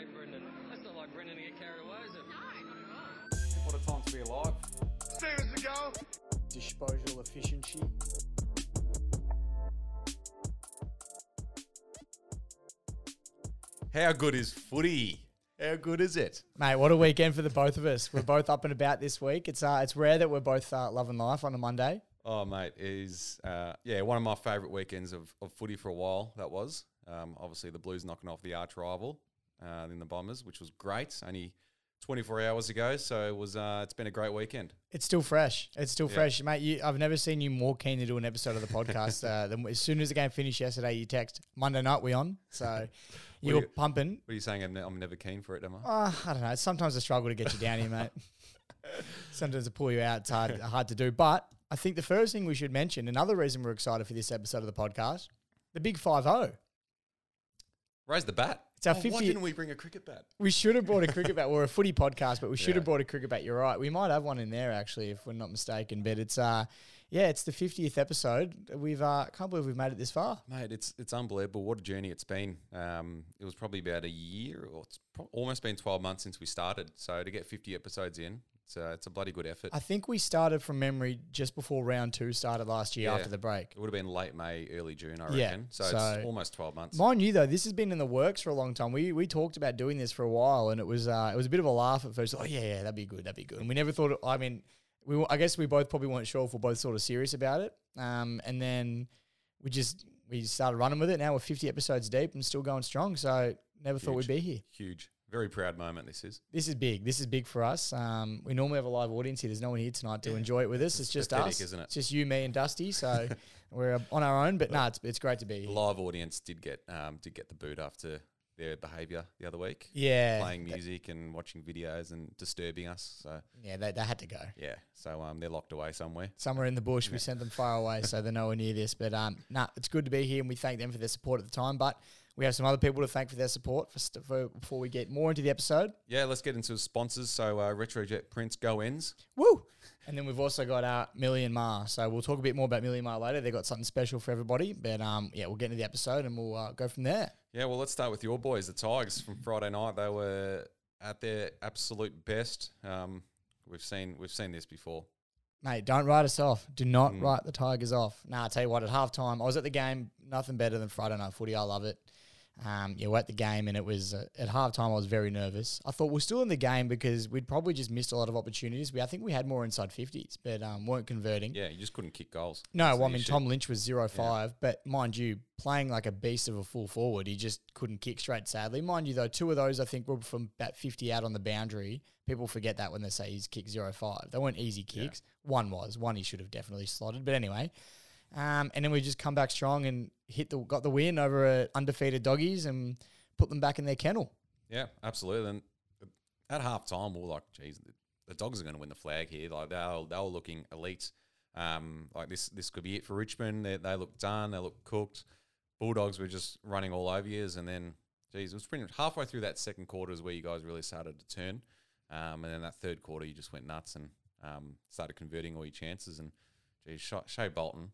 played Brendan. That's not like Brendan to get carried away, is it? What a time to be alive. Seconds to go. disposal efficiency. How good is footy? How good is it? Mate, what a weekend for the both of us. We're both up and about this week. It's uh, it's rare that we're both uh, loving life on a Monday. Oh, mate, it is uh, yeah one of my favourite weekends of, of footy for a while. That was um, obviously the Blues knocking off the arch rival uh, in the Bombers, which was great. Only 24 hours ago, so it was. Uh, it's been a great weekend. It's still fresh. It's still Yeah. fresh, mate. You, I've never seen you more keen to do an episode of the podcast. uh, than as soon as the game finished yesterday, you text Monday night we on. So you were you- pumping. What are you saying? I'm, ne- I'm never keen for it, am I? Uh, I don't know. Sometimes a struggle to get you down here, mate. Sometimes to pull you out, it's hard, hard to do. But I think the first thing we should mention, another reason we're excited for this episode of the podcast, the big five zero. Raise the bat. It's our Oh, Why didn't we bring a cricket bat? We should have brought a cricket bat. We're a footy podcast, but we should Yeah. have brought a cricket bat. You're right. We might have one in there actually, if we're not mistaken. But it's uh, yeah, it's the 50th episode. We've uh, can't believe we've made it this far. Mate, it's it's unbelievable. What a journey it's been. Um, it was probably about a year, or it's pro- almost been 12 months since we started. So to get 50 episodes in, it's a, it's a bloody good effort. I think we started from memory just before round two started last year Yeah. after the break. It would have been late May, early June, I Yeah, reckon. So, so- it's almost 12 months. Mind you, though, this has been in the works for a long time. We we talked about doing this for a while, and it was uh, it was a bit of a laugh at first. Oh yeah, yeah, that'd be good, that'd be good. And we never thought. I mean, we were- I guess we both probably weren't sure if we're both sort of serious about it. Um, and then we just we started running with it. Now we're 50 episodes deep and still going strong. So never thought we'd be here. Huge. Very proud moment this is. This is big. This is big for us. Um, we normally have a live audience here. There's no one here tonight to Yeah. enjoy it with us. It's, It's just pathetic, us. isn't it? It's just you, me, and Dusty. So we're uh, on our own. But no, it's it's great to be. The here. live audience did get um, did get the boot after their behaviour the other week. Yeah, Playing music and watching videos and disturbing us. So yeah, they, they had to go. yeah. So um, they're locked away somewhere. somewhere in the bush. We sent them far away, so they're nowhere near this. But um, nah, it's good to be here, and we thank them for their support at the time. But we have some other people to thank for their support for, st- for before we get more into the episode. Yeah, let's get into sponsors. So uh, Retrojet Prints Go Ends. Woo! And then we've also got our Million Mar. So we'll talk a bit more about Million Mar later. They've got something special for everybody. But um, yeah, we'll get into the episode and we'll uh, go from there. Yeah, well, let's start with your boys, the Tigers from Friday night. They were at their absolute best. Um, we've seen we've seen this before. Mate, don't write us off. Do not Mm. write the Tigers off. Nah, I tell you what, at halftime, I was at the game. Nothing better than Friday night footy. I love it. Um, yeah, we're at the game, and it was uh, at halftime. I was very nervous. I thought we're still in the game because we'd probably just missed a lot of opportunities. We, I think we had more inside fifties, but um, weren't converting. Yeah, you just couldn't kick goals. No, well, I mean issue. Tom Lynch was zero five, but mind you, playing like a beast of a full forward, he just couldn't kick straight. Sadly, mind you, though, two of those I think were from about fifty out on the boundary. People forget that when they say he's kicked zero five. They weren't easy Yeah. kicks. One was one he should have definitely slotted, but anyway. Um, and then we just come back strong and hit the got the win over uh, undefeated doggies and put them back in their kennel. Yeah, absolutely. And at half time, we're like, geez, the, the dogs are going to win the flag here. Like they were, they were looking elite. Um, like this, this could be it for Richmond. They, they looked done. They looked cooked. Bulldogs were just running all over you. And then, geez, it was pretty much halfway through that second quarter is where you guys really started to turn. Um, and then that third quarter, you just went nuts and um, started converting all your chances. And geez, Sha- Shea Bolton.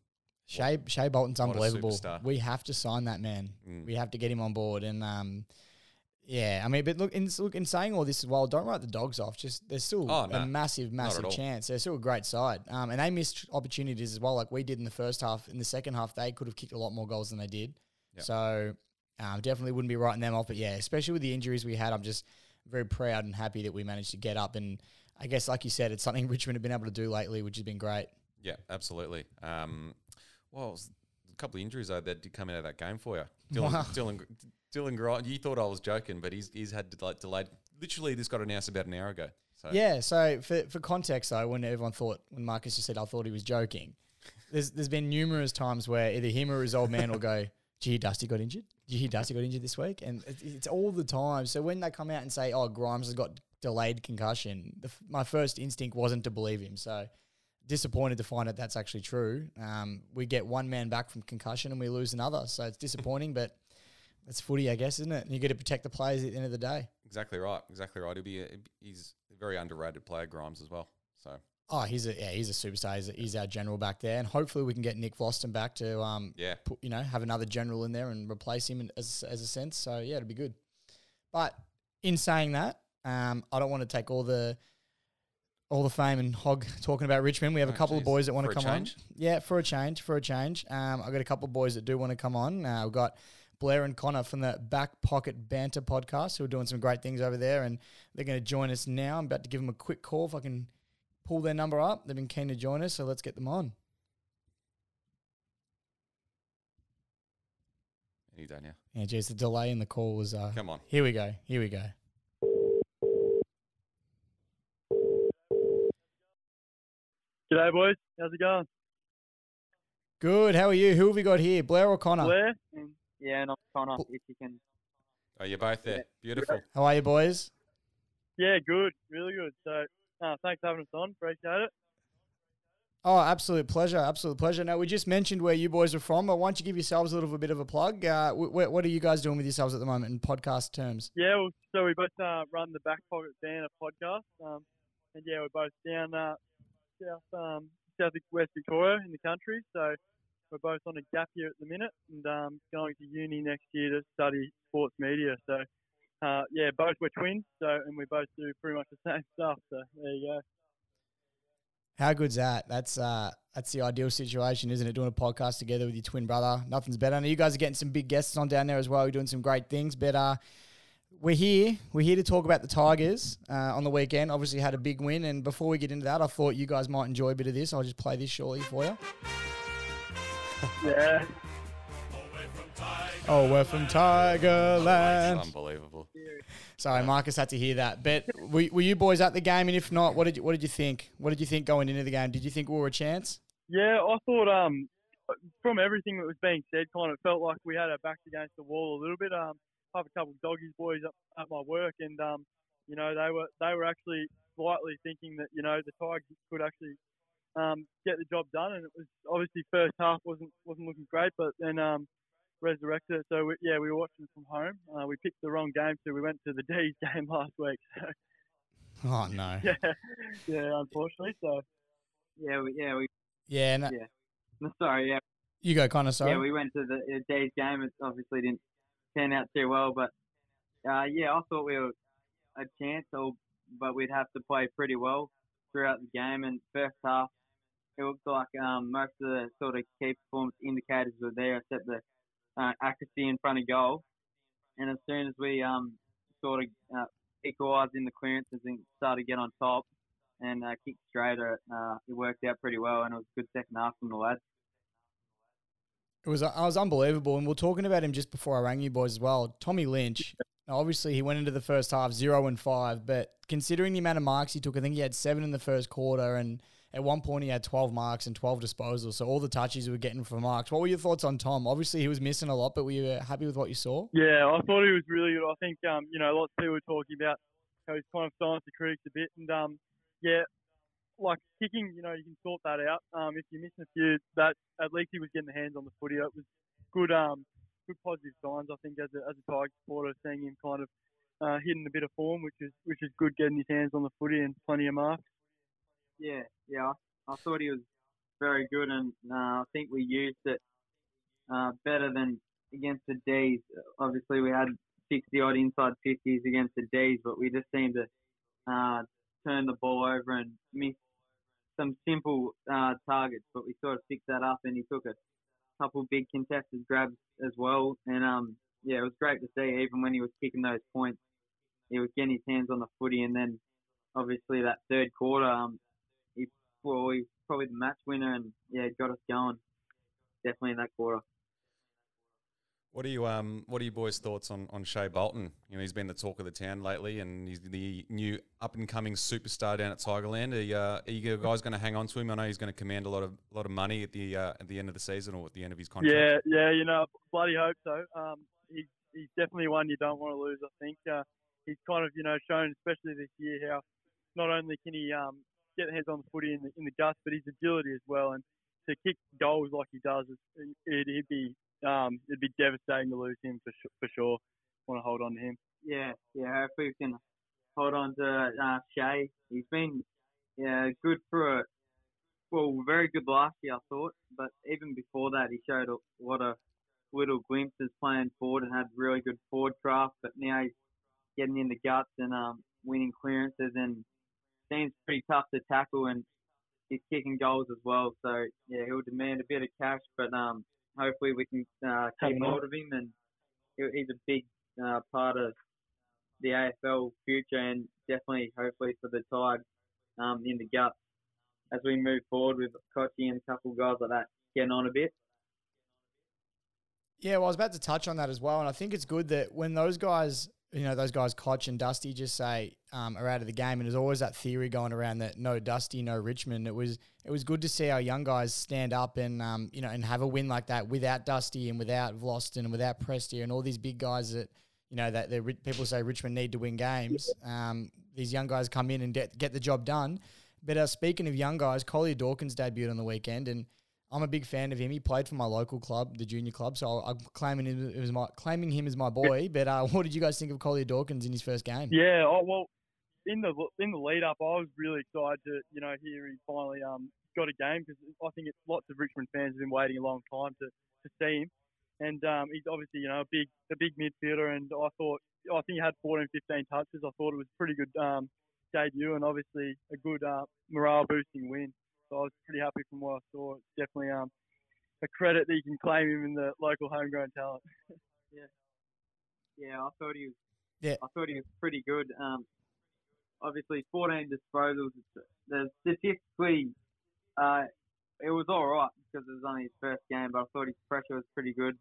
Shea Shea Bolton's what unbelievable. We have to sign that man. Mm. We have to get him on board. And um, yeah, I mean, but look, in, look, in saying all this as well, don't write the dogs off. Just there's still Oh, a massive, massive chance. They're still a great side, um, and they missed opportunities as well, like we did in the first half. In the second half, they could have kicked a lot more goals than they did. Yep. So um, definitely wouldn't be writing them off. But yeah, especially with the injuries we had, I'm just very proud and happy that we managed to get up. And I guess, like you said, it's something Richmond have been able to do lately, which has been great. Yeah, absolutely. Um, well, it was a couple of injuries though that did come out of that game for you. Dylan, Wow. Dylan, Dylan Grimes. You thought I was joking, but he's he's had like delayed. Literally, this got announced about an hour ago. So Yeah. So for for context though, when everyone thought when Marcus just said I thought he was joking, there's there's been numerous times where either him or his old man will go, "Did you hear Dusty got injured? Did you hear Dusty got injured this week?" And it, it's all the time. So when they come out and say, "Oh, Grimes has got delayed concussion," the, f- my first instinct wasn't to believe him. So disappointed to find out that's actually true. Um, we get one man back from concussion and we lose another. So it's disappointing, but it's footy, I guess, isn't it? And you get to protect the players at the end of the day. exactly right, exactly right. He'll be a, he's a very underrated player, Grimes as well. So Oh, he's a yeah, he's a superstar. He's, he's our general back there, and hopefully we can get Nick Vlastuin back to um, yeah, put, you know, have another general in there and replace him in- as as a sense. So yeah, it'll be good. But in saying that, um, I don't want to take all the all the fame and hog talking about Richmond. We have a Oh, couple of boys that want to come change? on. Yeah, for a change, for a change. Um, I've got a couple of boys that do want to come on. Uh, we've got Blair and Connor from the Back Pocket Banter podcast who are doing some great things over there, and they're going to join us now. I'm about to give them a quick call if I can pull their number up. They've been keen to join us, so let's get them on. You done, yeah. Yeah, geez, the delay in the call was. Uh, Come on. Here we go. Here we go. G'day, boys. How's it going? Good. How are you? Who have we got here? Blair or Connor? Blair? And, yeah, and I'm Connor, if you can. Oh, you're both there. Beautiful. How are you, boys? Yeah, good. Really good. So, uh, thanks for having us on. Appreciate it. Oh, absolute pleasure. Absolute pleasure. Now, we just mentioned where you boys are from, but why don't you give yourselves a little bit of a plug? Uh, wh- wh- what are you guys doing with yourselves at the moment in podcast terms? Yeah, well, so we both uh, run the Back Pocket Banter podcast. Um, and yeah, we're both down uh, south um, west Victoria in the country. So we're both on a gap year at the minute and um, going to uni next year to study sports media. So uh, yeah, both we're twins. So and we both do pretty much the same stuff. So there you go. How good's that? That's uh, that's the ideal situation, isn't it? Doing a podcast together with your twin brother, nothing's better. Now you guys are getting some big guests on down there as well. You're doing some great things, but uh, we're here. We're here to talk about the Tigers uh, on the weekend. Obviously, had a big win, and before we get into that, I thought you guys might enjoy a bit of this. I'll just play this shortly for you. Yeah. Oh, we're from Tigerland. It's unbelievable. Sorry, Marcus had to hear that. But were, were you boys at the game? And if not, what did you, what did you think? What did you think going into the game? Did you think we were a chance? Yeah, I thought um from everything that was being said, kind of felt like we had our backs against the wall a little bit. Um, I have a couple of doggies boys up at my work, and um, you know they were they were actually slightly thinking that you know the Tigers could actually um get the job done, and it was obviously first half wasn't wasn't looking great, but then um resurrected it. So we, yeah, we were watching from home. Uh, we picked the wrong game, so we went to the D's game last week. So Oh no. yeah, yeah, unfortunately. So Yeah, we, yeah, we. Yeah, no, Yeah. No, sorry, yeah, you go, Connor. Sorry. yeah. We went to the uh, D's game. It obviously didn't turn out too well, but uh, yeah, I thought we were a chance, or, but we'd have to play pretty well throughout the game. And first half, it looked like um, most of the sort of key performance indicators were there, except the uh, accuracy in front of goal. And as soon as we um, sort of uh, equalised in the clearances and started to get on top and uh, kick straighter, uh, it worked out pretty well, and it was a good second half from the lads. It was I was unbelievable, and we are talking about him just before I rang you boys as well. Tommy Lynch. Obviously, he went into the first half zero and five, but considering the amount of marks he took, I think he had seven in the first quarter, and at one point he had twelve marks and twelve disposals. So all the touches he were getting for marks. What were your thoughts on Tom? Obviously, he was missing a lot, but were you uh, happy with what you saw? Yeah, I thought he was really good. I think um, you know, lots of people were talking about how he's kind of silenced the critics a bit, and um, yeah, like kicking, you know, you can sort that out. Um, if you're missing a few, that at least he was getting the hands on the footy. It was good, um, good positive signs. I think as a as a Tiger supporter, seeing him kind of uh, hitting a bit of form, which is which is good, getting his hands on the footy and plenty of marks. Yeah, yeah. I, I thought he was very good, and uh, I think we used it uh, better than against the D's. Obviously, we had 60 odd inside 50s against the D's, but we just seemed to uh, turn the ball over and miss some simple uh, targets. But we sort of fixed that up, and he took a couple big contested grabs as well. And um, yeah, it was great to see. Even when he was kicking those points, he was getting his hands on the footy, and then obviously that third quarter, um, he well, he was probably the match winner, and yeah, got us going. Definitely in that quarter. What are you um What are your boys' thoughts on on Shea Bolton? You know, he's been the talk of the town lately, and he's the new up and coming superstar down at Tigerland. Are you, uh, are you guys going to hang on to him? I know he's going to command a lot of a lot of money at the uh, at the end of the season or at the end of his contract. Yeah, yeah, you know, bloody hope so. Um, he's he's definitely one you don't want to lose. I think uh, he's kind of you know shown, especially this year, how not only can he um, get hands on the footy in the in the guts, but his agility as well. And to kick goals like he does, it'd be um, it'd be devastating to lose him for su- for sure. Want to hold on to him. Yeah, yeah. Hopefully we can hold on to uh. He's been yeah good for a well, very good last year I thought, but even before that he showed a lot of little glimpses playing forward and had really good forward craft. But now he's getting in the guts and um, winning clearances, and seems pretty tough to tackle, and he's kicking goals as well. So yeah, he'll demand a bit of cash, but um, hopefully we can uh, hold of him, and he's a big uh, part of the AFL future, and definitely hopefully for the Tide um, in the guts as we move forward with Cotchy and a couple of guys like that getting on a bit. Yeah, well, I was about to touch on that as well, and I think it's good that when those guys, you know, those guys, Cotch and Dusty, just say um, are out of the game, and there's always that theory going around that no Dusty, no Richmond. It was it was good to see our young guys stand up and um, you know and have a win like that without Dusty and without Vlastuin and without Prestia and all these big guys that you know that people say Richmond need to win games. Um, these young guys come in and get get the job done. But uh, speaking of young guys, Collier Dawkins debuted on the weekend, and I'm a big fan of him. He played for my local club, the junior club, so I'm claiming him as my claiming him as my boy. But uh, what did you guys think of Collier Dawkins in his first game? Yeah, oh, well, in the in the lead up, I was really excited to you know hear he finally um got a game because I think it's lots of Richmond fans have been waiting a long time to, to see him, and um, he's obviously you know a big a big midfielder, and I thought I think he had 14, 15 touches. I thought it was a pretty good um, debut, and obviously a good uh, morale boosting win. So I was pretty happy from what I saw. It's definitely um a credit that you can claim him in the local homegrown talent. Yeah, I thought he was. Yeah. I thought he was pretty good. Um, obviously 14 disposals. The statistically, uh, it was all right because it was only his first game, but I thought his pressure was pretty good.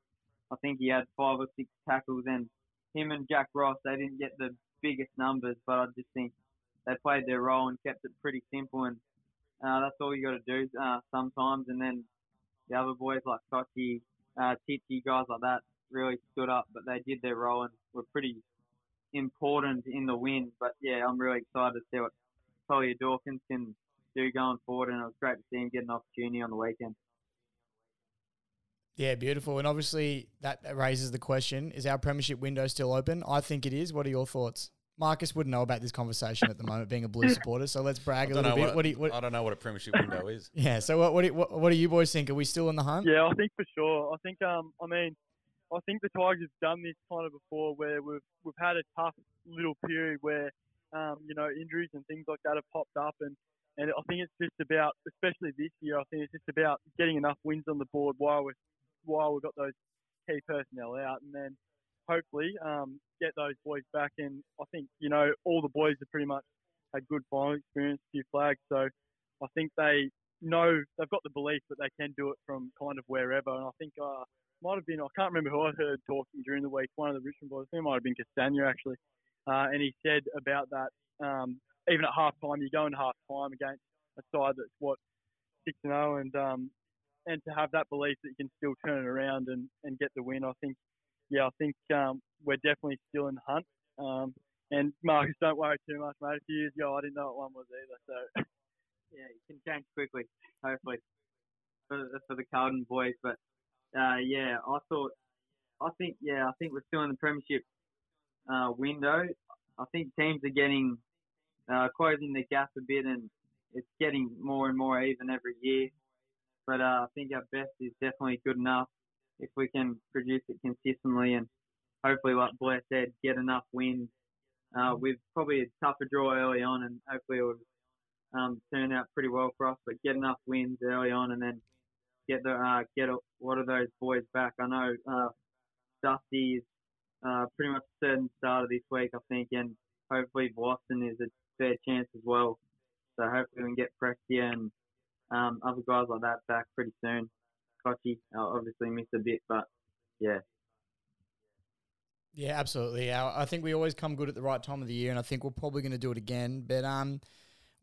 I think he had five or six tackles, and him and Jack Ross, they didn't get the biggest numbers, but I just think they played their role and kept it pretty simple, and uh, that's all you got to do uh, sometimes. And then the other boys like Cotchy, uh, Titi, guys like that really stood up, but they did their role and were pretty important in the win. But yeah, I'm really excited to see what Collier Dawkins can do going forward, and it was great to see him get an opportunity on the weekend. Yeah, beautiful. And obviously that raises the question: Is our premiership window still open? I think it is. What are your thoughts? Marcus wouldn't know about this conversation at the moment, being a Blue supporter. So let's brag a little bit. What, do you, what, I don't know what a premiership window is. yeah. So what, what, do you, what, what do you boys think? Are we still in the hunt? Yeah, I think for sure. I think um I mean I think the Tigers have done this kind of before where we've we've had a tough little period where um, you know, injuries and things like that have popped up and and I think it's just about especially this year, I think it's just about getting enough wins on the board while we're while we've got those key personnel out and then hopefully um, get those boys back and I think, you know, all the boys have pretty much had good final experience, few flags, so I think they know they've got the belief that they can do it from kind of wherever. And I think uh, might have been I can't remember who I heard talking during the week. One of the Richmond boys, I think it might have been Castagna actually, uh, and he said about that. Um, even at half time, you go into half time against a side that's what six and zero, and um, and to have that belief that you can still turn it around and, and get the win. I think, yeah, I think um, we're definitely still in the hunt. Um, and Marcus, don't worry too much, mate. A few years ago, I didn't know what one was either. So Yeah, it can change quickly, hopefully, for, for the Carlton boys. But uh, yeah, I thought, I think, yeah, I think we're still in the premiership uh, window. I think teams are getting uh, closing the gap a bit, and it's getting more and more even every year. But uh, I think our best is definitely good enough if we can produce it consistently, and hopefully, like Blair said, get enough wins. Uh, with probably a tougher draw early on, and hopefully it will um, turn out pretty well for us. But get enough wins early on, and then get the uh, get a, one of those boys back. I know uh, Dusty is uh, pretty much a certain starter this week, I think, and hopefully Vlastuin is a fair chance as well. So hopefully we can get Prestia and um, other guys like that back pretty soon. Cotchy uh, obviously missed a bit, but yeah, Yeah, absolutely. I I think we always come good at the right time of the year, and I think we're probably going to do it again. But um,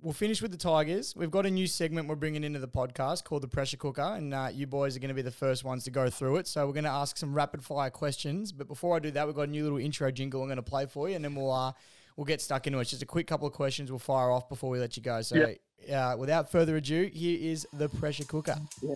we'll finish with the Tigers. We've got a new segment we're bringing into the podcast called the Pressure Cooker, and uh, you boys are going to be the first ones to go through it. So we're going to ask some rapid fire questions. But before I do that, we've got a new little intro jingle I'm going to play for you, and then we'll uh, we'll get stuck into it. It's just a quick couple of questions we'll fire off before we let you go. So uh, without further ado, here is the Pressure Cooker. yeah.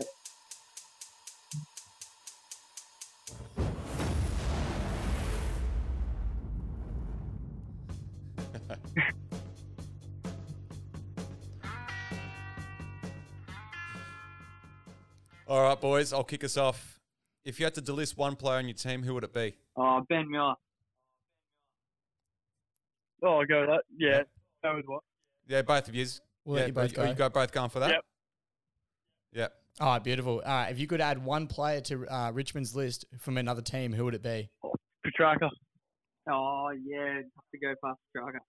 All right, boys, I'll kick us off. If you had to delist one player on your team, who would it be? Oh, Ben Miller. Oh, I'll go with that. Yeah. that was what? Yeah, both of yous. We'll yeah, let you both are go. you got both going for that? Yep. Yep. All right, beautiful. All right, if you could add one player to uh, Richmond's list from another team, who would it be? Petracca. Oh yeah, have to go past Straka.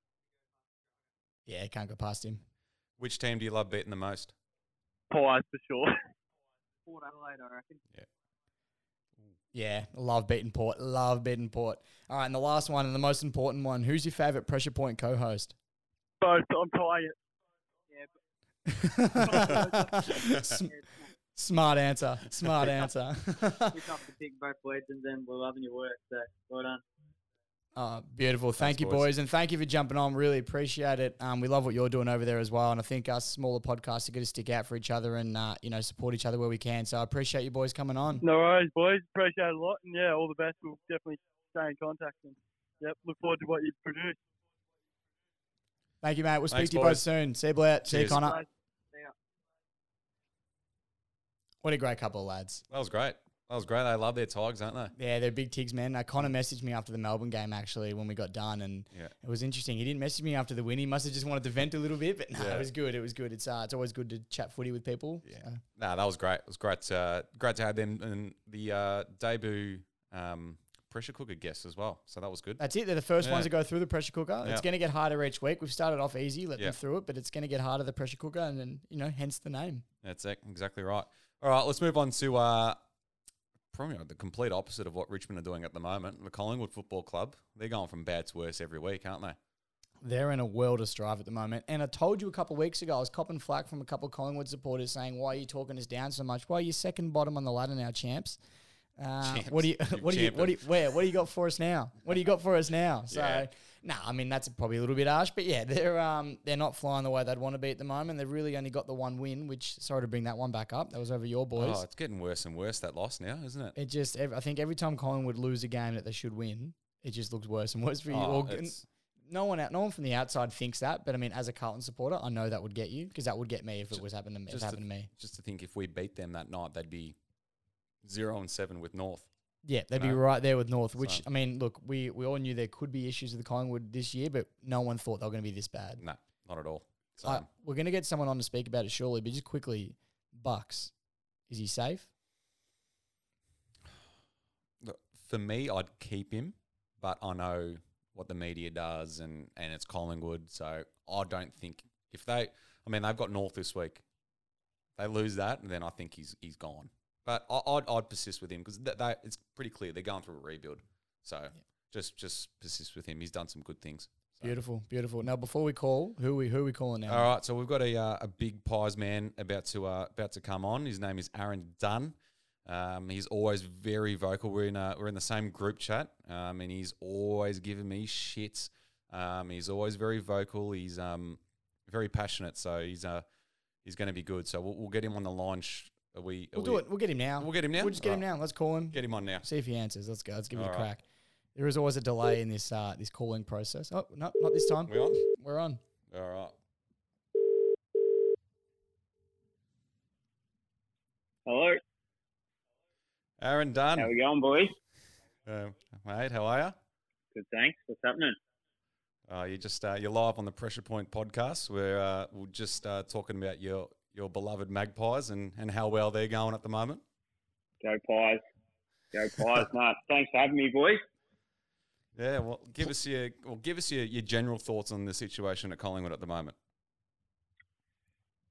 Yeah, can't go past him. Which team do you love beating the most? Pies for sure. Port Adelaide, I reckon. Yeah, love beating Port. Love beating Port. All right, and the last one and the most important one. Who's your favourite Pressure Point co-host? Both. I'm tying it. Yeah, but Smart answer. Smart answer. it's tough to pick both legends, and then we're loving your work. So well done. Uh, beautiful. Thank Thanks, you, boys. boys. And thank you for jumping on. Really appreciate it. Um, we love what you're doing over there as well. And I think us smaller podcasts are going to stick out for each other and, uh, you know, support each other where we can. So I appreciate you boys coming on. No worries, boys. Appreciate it a lot. And yeah, all the best. We'll definitely stay in contact. And yep, look forward to what you produce. Thank you, mate. We'll speak Thanks, to you both soon. See you, Blair. See you, Cheers. Connor. Bye. See ya. What a great couple of lads. That was great. That was great. They love their Tigers, don't they? Yeah, they're big tigs, man. Uh, Connor messaged me after the Melbourne game, actually, when we got done. And Yeah. it was interesting. He didn't message me after the win. He must have just wanted to vent a little bit. But no, Yeah. it was good. It was good. It's uh, it's always good to chat footy with people. Yeah. So. No, that was great. It was great. Uh, great to have them and the uh, debut um, pressure cooker guests as well. So that was good. That's it. They're the first ones Yeah. to go through the pressure cooker. Yeah. It's going to get harder each week. We've started off easy, let Yeah. them through it, but it's going to get harder, the pressure cooker, and then, you know, hence the name. That's ex- exactly right. All right, let's move on to uh, the complete opposite of what Richmond are doing at the moment. The Collingwood Football Club. They're going from bad to worse every week, aren't they? They're in a world of strife at the moment. And I told you a couple weeks ago, I was copping flack from a couple of Collingwood supporters saying, why are you talking us down so much? Why are you second bottom on the ladder now, champs? Uh, What do you, what do you, what do you, where, what do you got for us now? What do you got for us now? So, Yeah. no, I mean that's probably a little bit harsh, but yeah, they're um they're not flying the way they'd want to be at the moment. They've really only got the one win, which sorry to bring that one back up. That was over your boys. Oh, it's getting worse and worse that loss now, isn't it? It just, I think every time Collingwood lose a game that they should win, it just looks worse and worse for you. Oh, Or- no one out, no one from the outside thinks that, but I mean, as a Carlton supporter, I know that would get you because that would get me if it was happening to me. If it to- happened to me, just to think if we beat them that night, they'd be zero and seven with North. yeah, they'd be No. right there with North. Which So- I mean, look, we we all knew there could be issues with Collingwood this year, but no one thought they were going to be this bad. No, not at all. So, I- we're going to get someone on to speak about it surely, but just quickly, Bucks, is he safe? look, for me, I'd keep him, but I know what the media does, and and it's Collingwood, so I don't think if they, I mean, they've got North this week. They lose that, and then I think he's he's gone. But I, I'd I'd persist with him because th- they, it's pretty clear they're going through a rebuild. So just just persist with him. He's done some good things. So. Beautiful, beautiful. Now, before we call, who we who are we calling now? All right, so we've got a uh, a big pies man about to uh, about to come on. His name is Aaron Dunn. Um, he's always very vocal. We're in a, we're in the same group chat, um, and he's always giving me shit. Um, he's always very vocal. He's um, very passionate, so he's uh, he's going to be good. So we'll, we'll get him on the line. Sh- are we? Are We'll do we- it. We'll get him now. We'll get him now. We'll just get him All now. Let's call him. Get him on now. See if he answers. Let's go. Let's give it a All right. crack. There is always a delay in this uh, this calling process. Oh no, not this time. We're on? We're on. All right. Hello, Aaron Dunn. how we going, boys? Uh, mate, how are you? Good, thanks. What's happening? Uh, you just uh, you're live on the Pressure Point podcast. Where uh, we're just uh, talking about your your beloved Magpies and, and how well they're going at the moment. Go Pies. Go Pies. no, thanks for having me, boys. Yeah, well, give us your well, give us your, your general thoughts on the situation at Collingwood at the moment.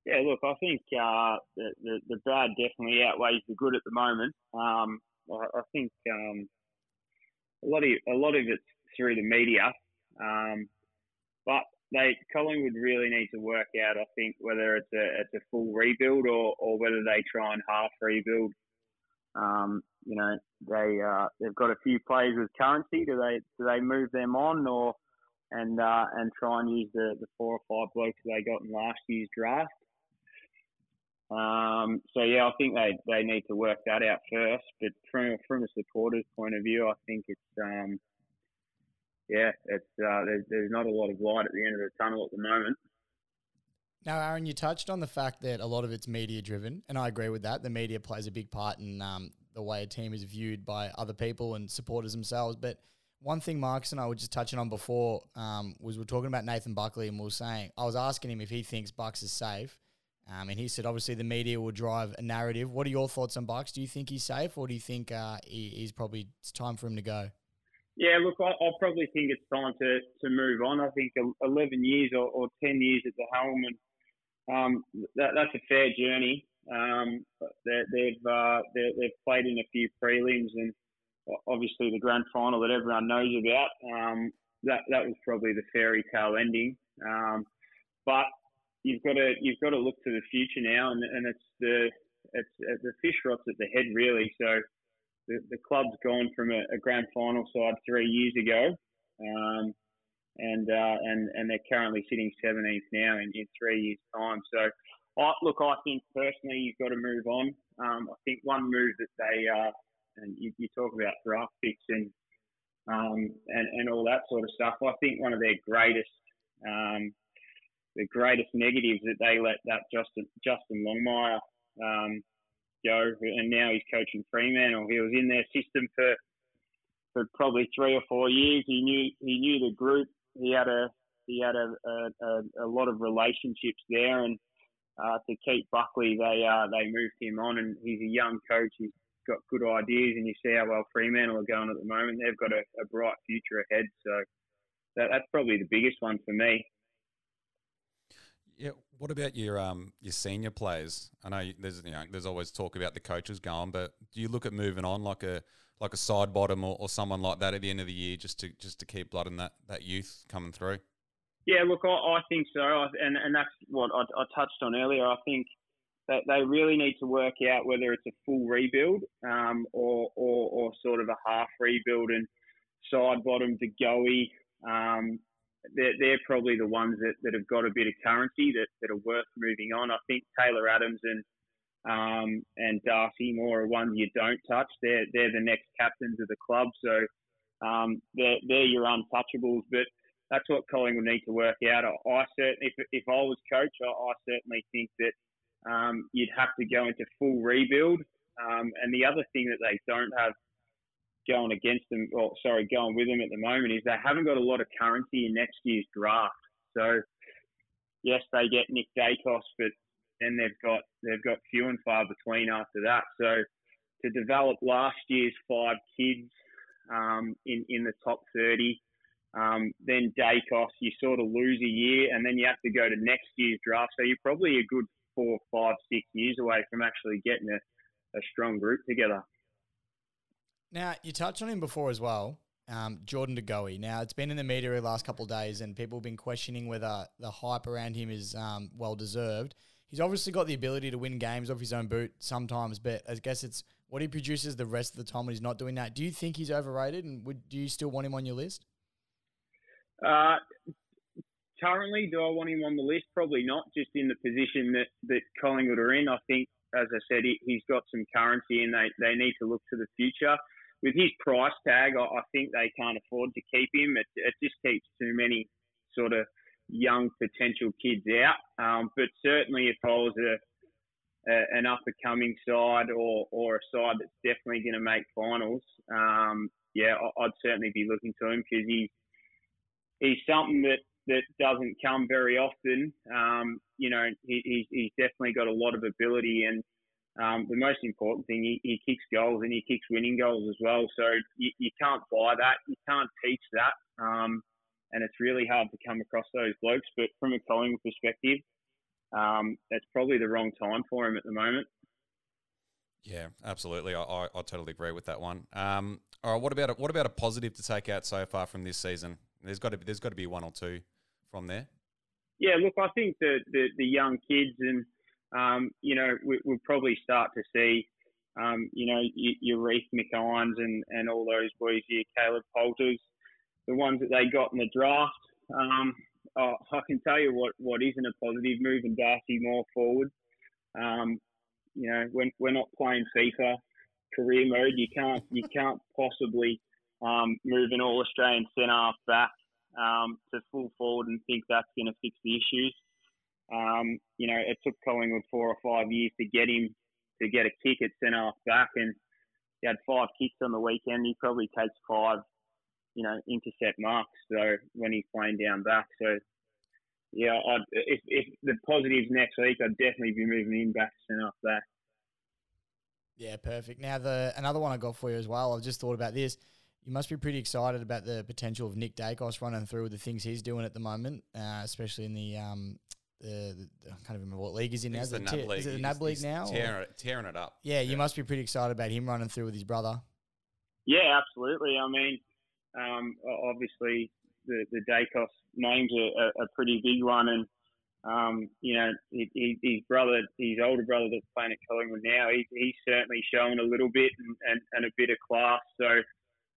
Yeah, look, I think uh, the, the the bad definitely outweighs the good at the moment. Um, I, I think um, a lot of a lot of it's through the media, um, but they Collingwood really need to work out. I think whether it's a it's a full rebuild or, or whether they try and half rebuild. Um, you know, they uh, they've got a few players with currency. Do they do they move them on or and uh, and try and use the, the four or five blokes they got in last year's draft? Um, so yeah, I think they, they need to work that out first. But from from a supporter's point of view, I think it's um, yeah, it's uh, there's, there's not a lot of light at the end of the tunnel at the moment. Now, Aaron, you touched on the fact that a lot of it's media driven, and I agree with that. The media plays a big part in um, the way a team is viewed by other people and supporters themselves. But one thing Marcus and I were just touching on before um, was we are talking about Nathan Buckley and we are saying I was asking him if he thinks Bucks is safe, um, and he said obviously the media will drive a narrative. What are your thoughts on Bucks? Do you think he's safe, or do you think uh, he, he's probably it's time for him to go? Yeah, look, I, I probably think it's time to, to move on. I think 11 years or, or 10 years at the helm, and um, that, that's a fair journey. Um, they've uh, they've played in a few prelims and obviously the grand final that everyone knows about. Um, that that was probably the fairy tale ending. Um, but you've got to you've got to look to the future now, and, and it's the it's, it's the fish rots at the head really. So the, the club's gone from a, a grand final side three years ago, um, and uh, and and they're currently sitting 17th now in, in three years' time. So. I, look, I think personally you've got to move on. Um, I think one move that they uh, and you, you talk about draft picks and um, and and all that sort of stuff. I think one of their greatest um, the greatest negatives that they let that Justin Justin Longmuir um, go, and now he's coaching Fremantle. He was in their system for for probably three or four years. He knew he knew the group. He had a he had a, a, a lot of relationships there, and uh, to keep Buckley, they uh, they moved him on, and he's a young coach. He's got good ideas, and you see how well Fremantle are going at the moment. They've got a, a bright future ahead. So that, that's probably the biggest one for me. Yeah. What about your um your senior players? I know there's you know there's always talk about the coaches going, but do you look at moving on like a like a Sidebottom or, or someone like that at the end of the year just to just to keep blood in that that youth coming through? Yeah, look, I, I think so, and and that's what I, I touched on earlier. I think that they really need to work out whether it's a full rebuild um, or, or, or sort of a half rebuild and side bottom De Goey. Um, they're, they're probably the ones that, that have got a bit of currency that, that are worth moving on. I think Taylor Adams and um, and Darcy Moore are ones you don't touch. They're they're the next captains of the club, so um, they're they're your untouchables. But that's what Collingwood need to work out. I, I certainly, if if I was coach, I, I certainly think that um, you'd have to go into full rebuild. Um, and the other thing that they don't have going against them, or sorry, going with them at the moment is they haven't got a lot of currency in next year's draft. So yes, they get Nick Daicos, but then they've got they've got few and far between after that. So to develop last year's five kids um, in in the top thirty. Um, then Daicos, you sort of lose a year, and then you have to go to next year's draft. So you're probably a good four, five, six years away from actually getting a, a strong group together. Now, you touched on him before as well, um, Jordan De Goey. Now, it's been in the media the last couple of days, and people have been questioning whether the hype around him is um, well deserved. He's obviously got the ability to win games off his own boot sometimes, but I guess it's what he produces the rest of the time when he's not doing that. Do you think he's overrated, and would do you still want him on your list? Uh, currently, do I want him on the list? Probably not, just in the position that, that Collingwood are in. I think, as I said, he, has got some currency and they, they need to look to the future. With his price tag, I, I think they can't afford to keep him. It, it just keeps too many sort of young potential kids out. Um, but certainly, if I was a, a an up and coming side or, or a side that's definitely going to make finals, um, yeah, I'd certainly be looking to him because he's he's something that that doesn't come very often. Um, you know, he, he's, he's definitely got a lot of ability, and um, the most important thing, he, he kicks goals and he kicks winning goals as well. So you, you can't buy that, you can't teach that, um, and it's really hard to come across those blokes. But from a Collingwood perspective, um, it's probably the wrong time for him at the moment. Yeah, absolutely. I, I, I totally agree with that one. Um, all right, what about a, what about a positive to take out so far from this season? There's got to be, there's got to be one or two from there? Yeah, look, I think the the, the young kids and um, you know we, will probably start to see um, you know your, Reef McInnes and and all those boys here, Caleb Poulters, the ones that they got in the draft. Um, oh, I can tell you what what isn't a positive move and Darcy Moore forward. Um, you know, when we're not playing FIFA career mode, you can't you can't possibly um, move an All Australian centre half back um, to full forward and think that's going to fix the issues. Um, you know, it took Collingwood four or five years to get him to get a kick at centre half back, and he had five kicks on the weekend. He probably takes five you know, intercept marks. So when he's playing down back, so yeah, I'd, if if the positives next week, I'd definitely be moving him back to centre back. Yeah, perfect. Now the another one I got for you as well. I've just thought about this. You must be pretty excited about the potential of Nick Daicos running through with the things he's doing at the moment, uh, especially in the um the, the I can't even remember what league he's in now. It's Is the it ti- NAB league. Is it the NAB league he's now? Tearing it, tearing it up. Yeah, you must be pretty excited about him running through with his brother. Yeah, absolutely. I mean, um, obviously the the Daicos name's a, a, a pretty big one, and um, you know he, he, his brother, his older brother that's playing at Collingwood now, he, he's certainly shown a little bit and, and, and a bit of class. So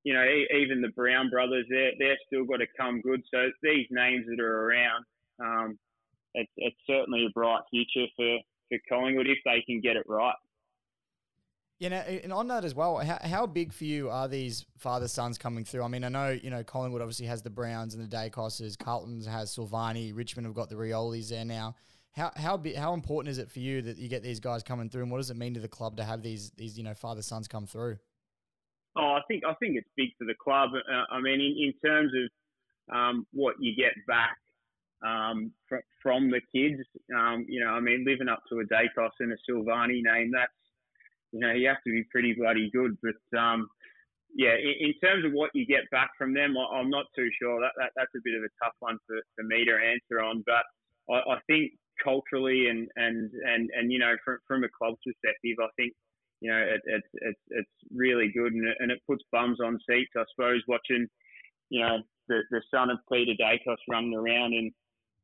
you know, e- even the Brown brothers, they're they're still got to come good. So these names that are around, um, it's it's certainly a bright future for for Collingwood if they can get it right. You know, and on that as well, how, how big for you are these father sons coming through? I mean, I know you know Collingwood obviously has the Browns and the Daicoses. Carlton's has Silvagni. Richmond have got the Riolis there now. How how big, how important is it for you that you get these guys coming through, and what does it mean to the club to have these these you know father sons come through? Oh, I think I think it's big for the club. Uh, I mean, in, in terms of um, what you get back um, fr- from the kids, um, you know, I mean, living up to a Daicos and a Silvagni name, that's you know, you have to be pretty bloody good. But um, yeah, in, in terms of what you get back from them, I, I'm not too sure. That, that that's a bit of a tough one for, for me to answer on. But I, I think culturally and and and and you know, from from a club perspective, I think you know, it, it, it's it's really good and it, and it puts bums on seats, I suppose, watching, you know, the, the son of Peter Daicos running around and,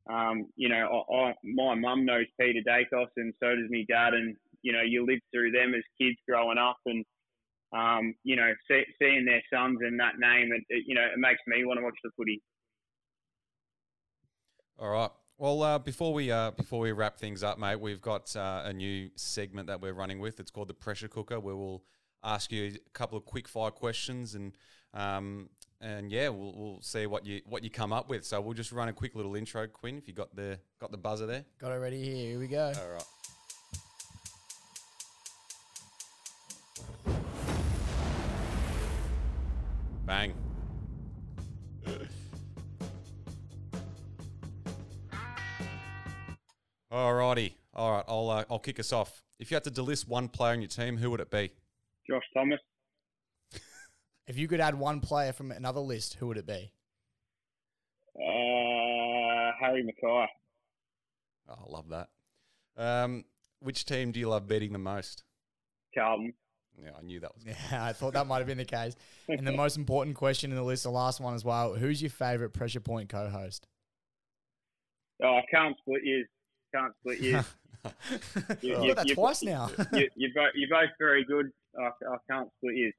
um, you know, I, I, my mum knows Peter Daicos and so does my dad and, you know, you live through them as kids growing up and, um, you know, see, seeing their sons and that name, it, it, you know, it makes me want to watch the footy. All right. Well, uh, before we uh, before we wrap things up, mate, we've got uh, a new segment that we're running with. It's called the pressure cooker, where we'll ask you a couple of quick fire questions, and um, and yeah, we'll, we'll see what you what you come up with. So we'll just run a quick little intro, Quinn. If you got the got the buzzer there. Got it ready here. Here we go. All right. Bang. Alrighty. All right. I'll uh, I'll kick us off. If you had to delist one player on your team, who would it be? Josh Thomas, If you could add one player from another list, who would it be? uh, Harry McKay, Oh, I love that. Um, which team do you love beating the most? Carlton. Yeah, I knew that was. Yeah, I thought that might have been the case. And the most important question in the list, the last one as well. Who's your favorite pressure point co-host? Oh, I can't split you. Can't split you. You- I've you- got that you- twice now. you, you're, both, you're both very good. I, I can't split you.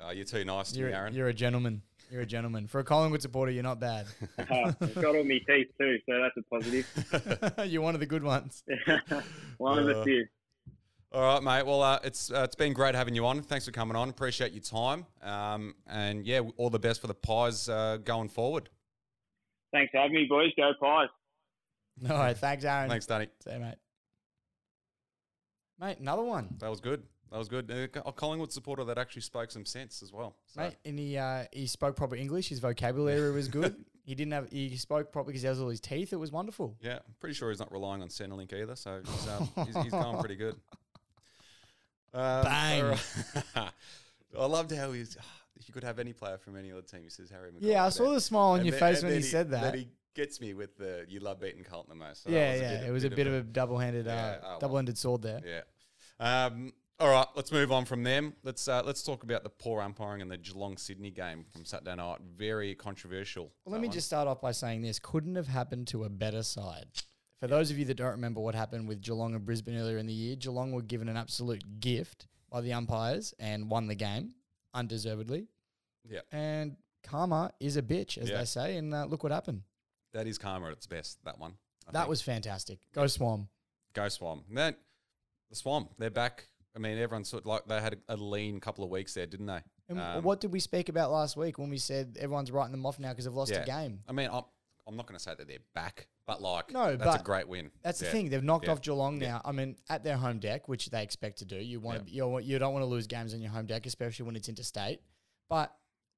Oh, you're too nice to You're, me, Aaron. you're a gentleman. You're a gentleman. For a Collingwood supporter, you're not bad. Uh, got all my teeth too, so that's a positive. you're one of the good ones. One of the Uh, few. All right, mate. Well, uh, it's uh, it's been great having you on. Thanks for coming on. Appreciate your time. Um, and yeah, all the best for the pies uh, going forward. Thanks for having me, boys. Go Pies. All right, thanks, Aaron. Thanks, Danny. See you, mate. Mate, another one. That was good. That was good. Uh, A Collingwood supporter that actually spoke some sense as well. So, Mate, and he uh, he spoke proper English. His vocabulary was good. he didn't have he spoke properly because he has all his teeth. It was wonderful. yeah, I'm pretty sure he's not relying on Centrelink either. So he's, um, he's, he's going pretty good. Um, Bang. right. I loved how he's. If you could have any player from any other team, he says Harry McKay. Yeah, I saw the smile on And your then- face when then he said that. Then he gets me with the you love beating Carlton the most. So yeah, yeah. bit- it was a bit of a double-handed, uh, Yeah, oh, double-handed sword there. Yeah. Um, all right, let's move on from them. Let's uh, let's talk about the poor umpiring in the Geelong Sydney game from Saturday night. Very controversial. Well, let me one. just start off by saying this couldn't have happened to a better side. For those of you that don't remember what happened with Geelong and Brisbane earlier in the year, Geelong were given an absolute gift by the umpires and won the game undeservedly. Yeah. And karma is a bitch, as Yeah. they say. And uh, look what happened. that is karma at its best. That one. I that think. was fantastic. Go Swans. go Swans. Then the Swans. They're back. I mean, everyone sort of like they had a, a lean couple of weeks there, didn't they? And Um, what did we speak about last week when we said everyone's writing them off now because they've lost Yeah. a game? I mean, I'm, I'm not going to say that they're back, but like, No, that's a great win. That's the thing. They've knocked Yeah. off Geelong Yeah. now. I mean, at their home deck, which they expect to do. You want to, you, you don't want to lose games on your home deck, especially when it's interstate. But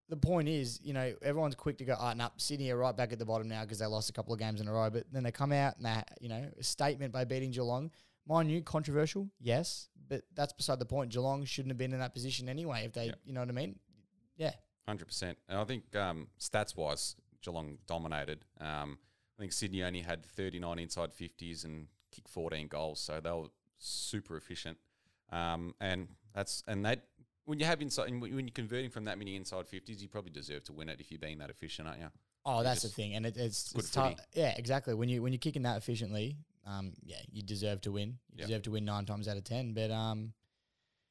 the point is, you know, everyone's quick to go, ah, nah, Sydney are right back at the bottom now because they lost a couple of games in a row. But then they come out and they, you know, a statement by beating Geelong. Mind you, controversial, yes, but that's beside the point. Geelong shouldn't have been in that position anyway. If they, Yep. you know what I mean? Yeah, Hundred percent, and I think um, stats wise, Geelong dominated. Um, I think Sydney only had thirty nine inside fifties and kicked fourteen goals, so they were super efficient. Um, and that's and that when you have inside when you're converting from that many inside fifties, you probably deserve to win it if you're being that efficient, aren't you? Oh, that's the thing, and it, it's, it's tough. Yeah, exactly. When you when you're kicking that efficiently, um, yeah, you deserve to win. You Yep. deserve to win nine times out of ten. But um,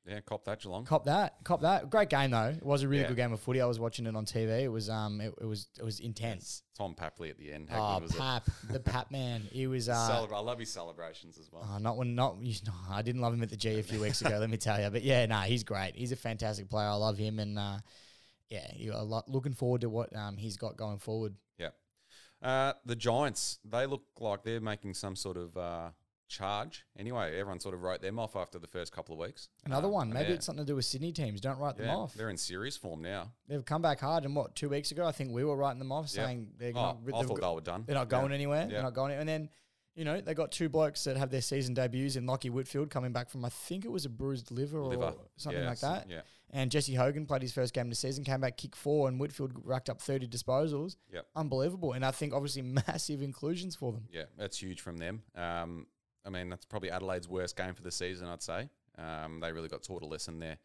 Yeah, cop that Geelong. cop that, cop that. Great game though. It was a really Yeah. good game of footy. I was watching it on TV. It was um, it, it was it was intense. Tom Papley at the end. How Oh, Pap, the Pap man. He was uh, Celebra- I love his celebrations as well. Oh, not when not you know, I didn't love him at the G a few weeks ago. let me tell you, but yeah, nah, he's great. He's a fantastic player. I love him, and uh, yeah, you a lot looking forward to what um, he's got going forward. Yeah. Uh, the Giants, they look like they're making some sort of uh, charge. Anyway, everyone sort of wrote them off after the first couple of weeks. Another Um, one, maybe they're- it's something to do with Sydney teams. Don't write them off. They're in serious form now. They've come back hard, and what two weeks ago, I think we were writing them off, Yep. saying they're Oh, not, I they've thought they were done. they're not Yeah. going anywhere. Yeah. They're not going. Anywhere. And then you know they got two blokes that have their season debuts in Lachie Whitfield coming back from I think it was a bruised liver, Liver. or something Yeah, like that. Yeah. And Jesse Hogan played his first game of the season, came back kick four, and Whitfield racked up thirty disposals. Yep. Unbelievable. And I think obviously massive inclusions for them. Yeah, that's huge from them. Um, I mean, that's probably Adelaide's worst game for the season, I'd say. Um, they really got taught a lesson there.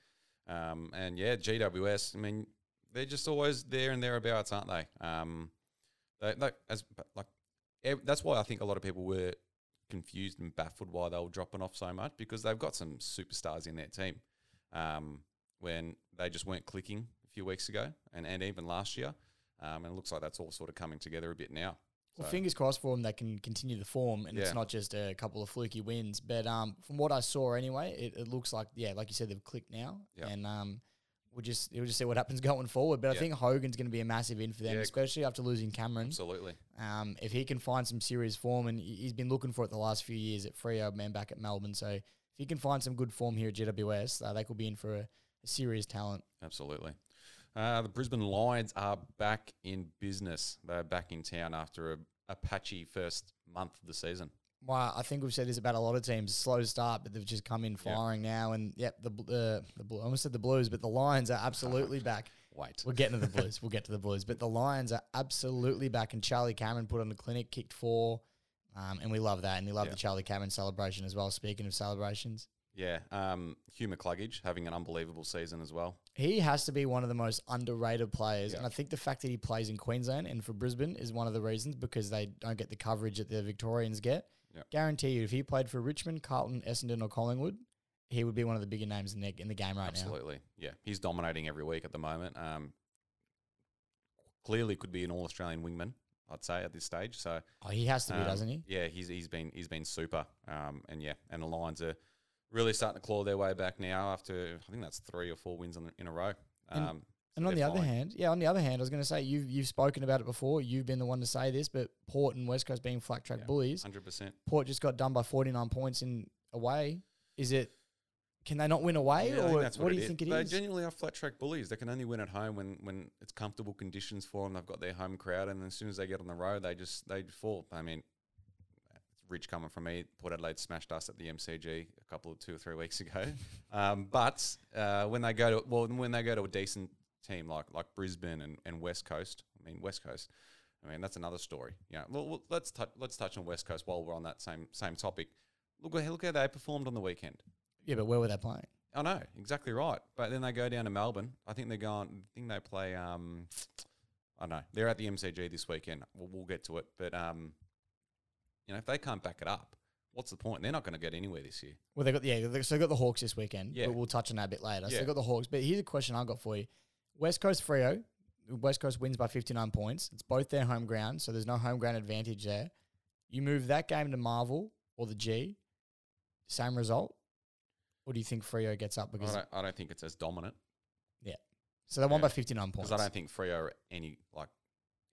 Um, and yeah, GWS, I mean, they're just always there and thereabouts, aren't they? Um, they, they as like that's why I think a lot of people were confused and baffled why they were dropping off so much because they've got some superstars in their team. Um, when they just weren't clicking a few weeks ago and, and even last year. Um, and it looks like that's all sort of coming together a bit now. Well, fingers crossed for them they can continue the form, and Yeah. it's not just a couple of fluky wins. But um, from what I saw anyway, it, it looks like yeah, like you said, they've clicked now, Yeah. and um, we'll just we'll just see what happens going forward. But I think Hogan's going to be a massive in for them, Yeah. especially after losing Cameron. Absolutely. Um, if he can find some serious form, and he- he's been looking for it the last few years at Freo and back at Melbourne, so if he can find some good form here at GWS, uh, they could be in for a, a serious talent. Absolutely. Uh, the Brisbane Lions are back in business. They're back in town after a, a patchy first month of the season. Well, I think we've said this about a lot of teams. Slow start, but they've just come in firing now. And yep, the uh, the blue, I almost said the Blues, but the Lions are absolutely back. Wait. We're getting to the Blues. We'll get to the Blues, but the Lions are absolutely back. And Charlie Cameron put on the clinic, kicked four, um, and we love that. And we love Yeah. the Charlie Cameron celebration as well. Speaking of celebrations, Yeah. Um, Hugh McCluggage having an unbelievable season as well. he has to be one of the most underrated players. Yeah. And I think the fact that he plays in Queensland and for Brisbane is one of the reasons because they don't get the coverage that the Victorians get. Yeah. Guarantee you, if he played for Richmond, Carlton, Essendon, or Collingwood, he would be one of the bigger names in the in the game right now. Absolutely. Yeah. He's dominating every week at the moment. Um, clearly could be an all Australian wingman, I'd say, at this stage. So Oh, he has to be, Um, doesn't he? Yeah, he's he's been he's been super. Um, and yeah, and the Lions are really starting to claw their way back now after I think that's three or four wins in, in a row. And- so on the other hand, yeah, on the other hand, I was going to say you've you've spoken about it before. You've been the one to say this, but Port and West Coast being flat track Yeah. bullies. hundred percent. Port just got done by forty nine points in away. Is it? Can they not win away, Yeah, or that's what, do you is. think it they is? genuinely are flat track bullies. They can only win at home when, when it's comfortable conditions for them. They've got their home crowd, and as soon as they get on the road, they just they fall. I mean, it's rich coming from me. Port Adelaide smashed us at the MCG a couple of two or three weeks ago. um, but uh, when they go to well, when they go to a decent team like like Brisbane and, and West Coast, I mean West Coast. I mean that's another story. Yeah. Well, well let's touch let's touch on West Coast while we're on that same same topic. Look, look how they performed on the weekend. yeah, but where were they playing? I know exactly right. But then they go down to Melbourne. I think they're going. I think they play. Um, I don't know. They're at the MCG this weekend. We'll, we'll get to it. But um, you know, if they can't back it up, what's the point? They're not going to get anywhere this year. Well, they got yeah, so they got the Hawks this weekend. Yeah. but we'll touch on that a bit later. So Yeah. they got the Hawks, but here's a question I got for you: West Coast Freo, West Coast wins by fifty nine points. It's both their home ground, so there's no home ground advantage there. You move that game to Marvel or the G, same result, or do you think Freo gets up I because don't, I don't think it's as dominant Yeah. so they won by fifty nine points? because I don't think Freo are any like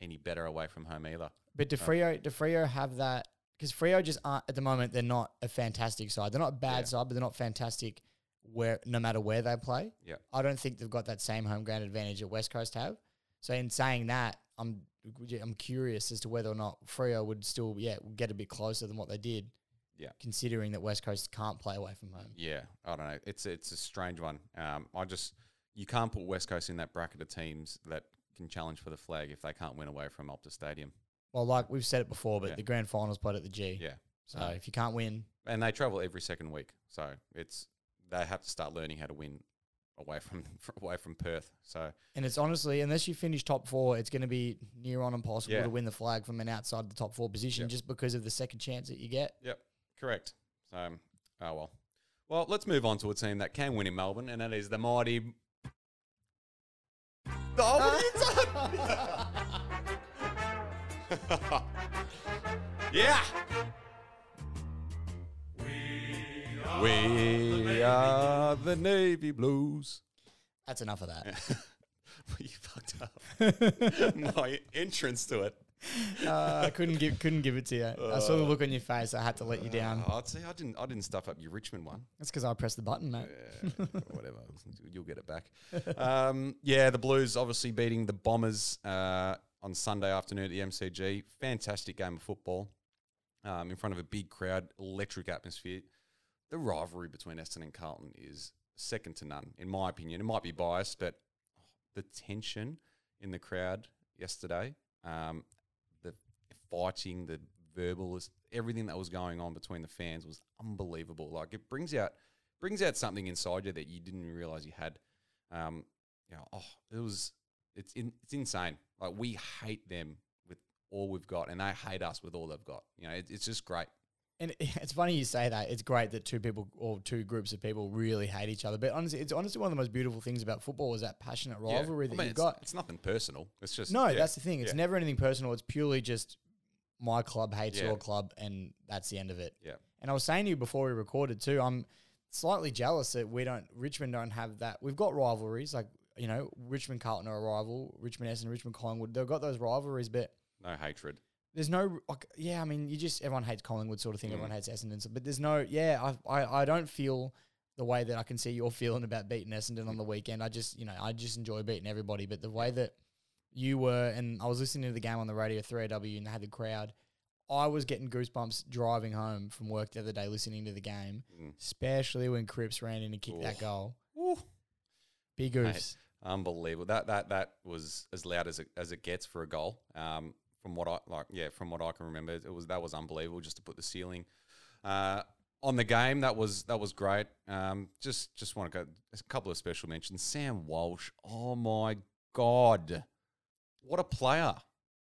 any better away from home either. But do No. Freo, do Freo have that? Because Freo just aren't at the moment. They're not a fantastic side. They're not a bad Yeah. side, but they're not fantastic where no matter where they play. Yeah. I don't think they've got that same home ground advantage that West Coast have. So in saying that, I'm I'm curious as to whether or not Freo would still yeah get a bit closer than what they did. Yeah. Considering that West Coast can't play away from home. Yeah, I don't know. It's it's a strange one. Um, I just you can't put West Coast in that bracket of teams that can challenge for the flag if they can't win away from Optus Stadium. Well, like we've said it before, but Yeah. the grand finals played at the G. Yeah, So No. if you can't win, and they travel every second week, so it's they have to start learning how to win away from away from Perth. So and it's honestly, unless you finish top four, it's going to be near on impossible Yeah. to win the flag from an outside the top four position Yep. just because of the second chance that you get. Yep, correct. So, um, oh well. Well, let's move on to a team that can win in Melbourne, and that is the mighty. Oh, what are you doing? yeah. We are the Navy Blues. That's enough of that. you fucked up. My entrance to it. uh, I couldn't give couldn't give it to you. I saw the look on your face. I had to let you down. Oh, I'd say I didn't. I didn't stuff up your Richmond one. That's because I pressed the button, mate. Yeah, whatever. You'll get it back. Um, yeah, the Blues obviously beating the Bombers uh, on Sunday afternoon at the MCG. Fantastic game of football um, in front of a big crowd, electric atmosphere. The rivalry between Essendon and Carlton is second to none, in my opinion. It might be biased, but the tension in the crowd yesterday, um, the fighting, the verbal, everything that was going on between the fans was unbelievable. Like it brings out brings out something inside you that you didn't realize you had. Um, you know, oh, it was it's in, it's insane. Like we hate them with all we've got, and they hate us with all they've got. You know, it, it's just great. And it's funny you say that. It's great that two people or two groups of people really hate each other. But honestly, it's honestly one of the most beautiful things about football is that passionate Yeah. rivalry I that mean, you've it's, got. It's nothing personal. It's just No, yeah, that's the thing. It's yeah. never anything personal. It's purely just my club hates Yeah. your club, and that's the end of it. Yeah. And I was saying to you before we recorded too, I'm slightly jealous that we don't Richmond don't have that. We've got rivalries like you know Richmond Carlton are a rival, Richmond Essendon, Richmond Collingwood. They've got those rivalries, but no hatred. There's no like yeah. I mean, you just everyone hates Collingwood sort of thing. Mm. Everyone hates Essendon, but there's no yeah. I, I I don't feel the way that I can see you're feeling about beating Essendon on the weekend. I just you know I just enjoy beating everybody, but the way that you were and I was listening to the game on the radio 3AW and they had the crowd. I was getting goosebumps driving home from work the other day listening to the game, Mm. especially when Cripps ran in and kicked that goal. Big Mate. Unbelievable. That that that was as loud as it, as it gets for a goal. Um, from what I like, yeah, from what I can remember, it was that was unbelievable. Just to put the ceiling uh, on the game, that was that was great. Um, just just want to go a couple of special mentions. Sam Walsh. Oh my god, what a player!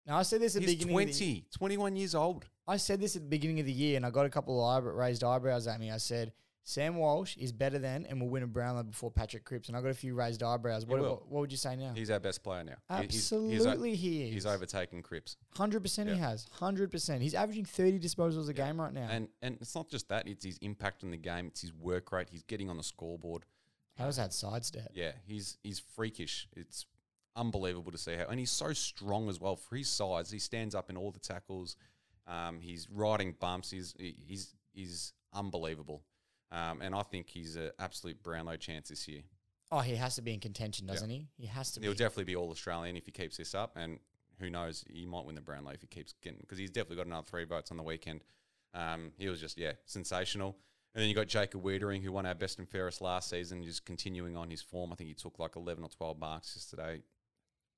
Now I said this at the beginning. of the- 20, 21 years old. I said this at the beginning of the year, and I got a couple of eyebrow, raised eyebrows at me. I said Sam Walsh is better than and will win a Brownlow before Patrick Cripps, and I got a few raised eyebrows. What, what, what would you say now? He's our best player now. He- he's- he's Absolutely, he is. He's overtaken Cripps. Hundred percent, he has. Hundred percent. He's averaging thirty disposals a game right now. And and it's not just that; it's his impact on the game. It's his work rate. He's getting on the scoreboard. How's that sidestep? Yeah, he's he's freakish. It's unbelievable to see how, and he's so strong as well for his size. He stands up in all the tackles. Um, he's riding bumps. He's he's he's unbelievable. Um, and I think he's an absolute Brownlow chance this year. Oh, he has to be in contention, doesn't he? He has to He'll be. definitely be all Australian if he keeps this up, and who knows, he might win the Brownlow if he keeps getting because he's definitely got another three votes on the weekend. Um, he was just yeah sensational. And then you got Jacob Weitering, who won our best and fairest last season, just continuing on his form. I think he took like eleven or twelve marks yesterday.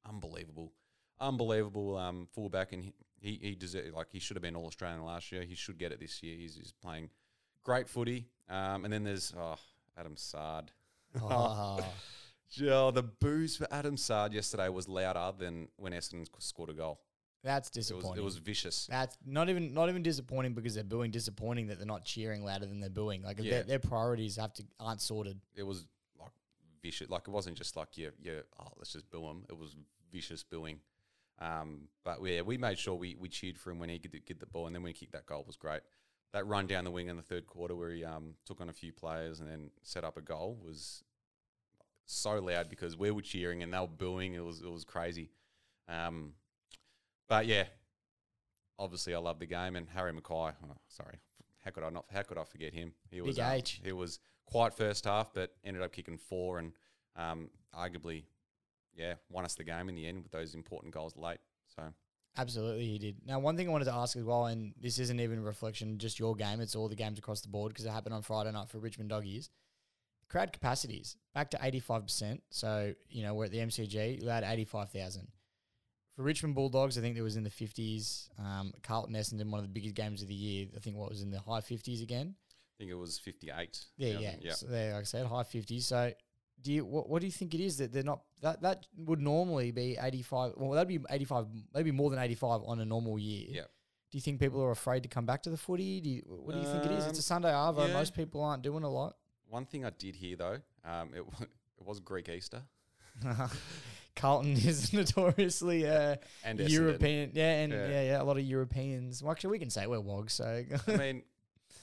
Unbelievable, unbelievable um, fullback, and he he, he deserved, like he should have been all Australian last year. He should get it this year. He's, he's playing great footy. Um, and then there's oh, Adam Saad. Oh. The booze for Adam Saad yesterday was louder than when Essendon scored a goal. That's It was, disappointing. it was vicious. That's not even not even disappointing because they're booing. Disappointing that they're not cheering louder than they're booing. Like Yeah. their, their priorities have to aren't sorted. It was like vicious. Like it wasn't just like yeah, yeah. Oh, let's just boo him. It was vicious booing. Um, but yeah, we made sure we, we cheered for him when he get get the ball, and then when he kicked that goal was great. That run down the wing in the third quarter where he um, took on a few players and then set up a goal was so loud because we were cheering and they were booing. It was it was crazy. Um, but yeah, obviously I love the game and Harry McKay. Oh, sorry, how could I not? How could I forget him? He was Big um, H. he was quiet first half, but ended up kicking four and um, arguably yeah, won us the game in the end with those important goals late. So Absolutely, he did. Now, one thing I wanted to ask as well, and this isn't even a reflection just your game; it's all the games across the board because it happened on Friday night for Richmond Doggies. Crowd capacities back to eighty five percent. So you know we're at the MCG. We had eighty five thousand. For Richmond Bulldogs, I think there was in the fifties. Um, Carlton Essendon, one of the biggest games of the year. I think what was in the high fifties again. I think it was 58. Yeah, yeah. yeah. So there, like I said, high fifties. So, do you what, what do you think it is that they're not that that would normally be eighty five? Well, that'd be eighty five, maybe more than eighty five on a normal year. Yeah. Do you think people are afraid to come back to the footy? Do you, what do you think it is? It's a Um, Sunday arvo. yeah. Most people aren't doing a lot. One thing I did hear though, um, it it was Greek Easter Carlton is notoriously uh, and Essendon. European. Yeah, and Yeah. yeah. yeah, a lot of Europeans. Well, actually, we can say we're wogs. So I mean,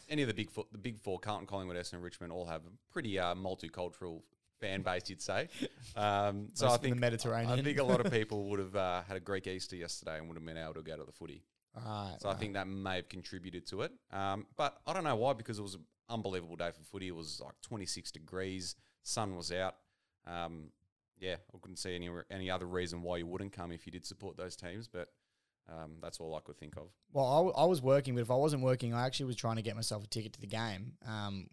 any of the big four, the big four, Carlton, Collingwood, Essendon, Richmond, all have a pretty uh, multicultural fan base, you'd say. Um, so I of the think Mediterranean. I think a lot of people would have uh, had a Greek Easter yesterday and would have been able to go to the footy. Right, So I think that may have contributed to it. Um, but I don't know why, because it was an unbelievable day for footy. It was like 26 degrees, sun was out. Um, yeah, I couldn't see any any other reason why you wouldn't come if you did support those teams. But um, that's all I could think of. Well, I, w- I was working, but if I wasn't working, I actually was trying to get myself a ticket to the game um,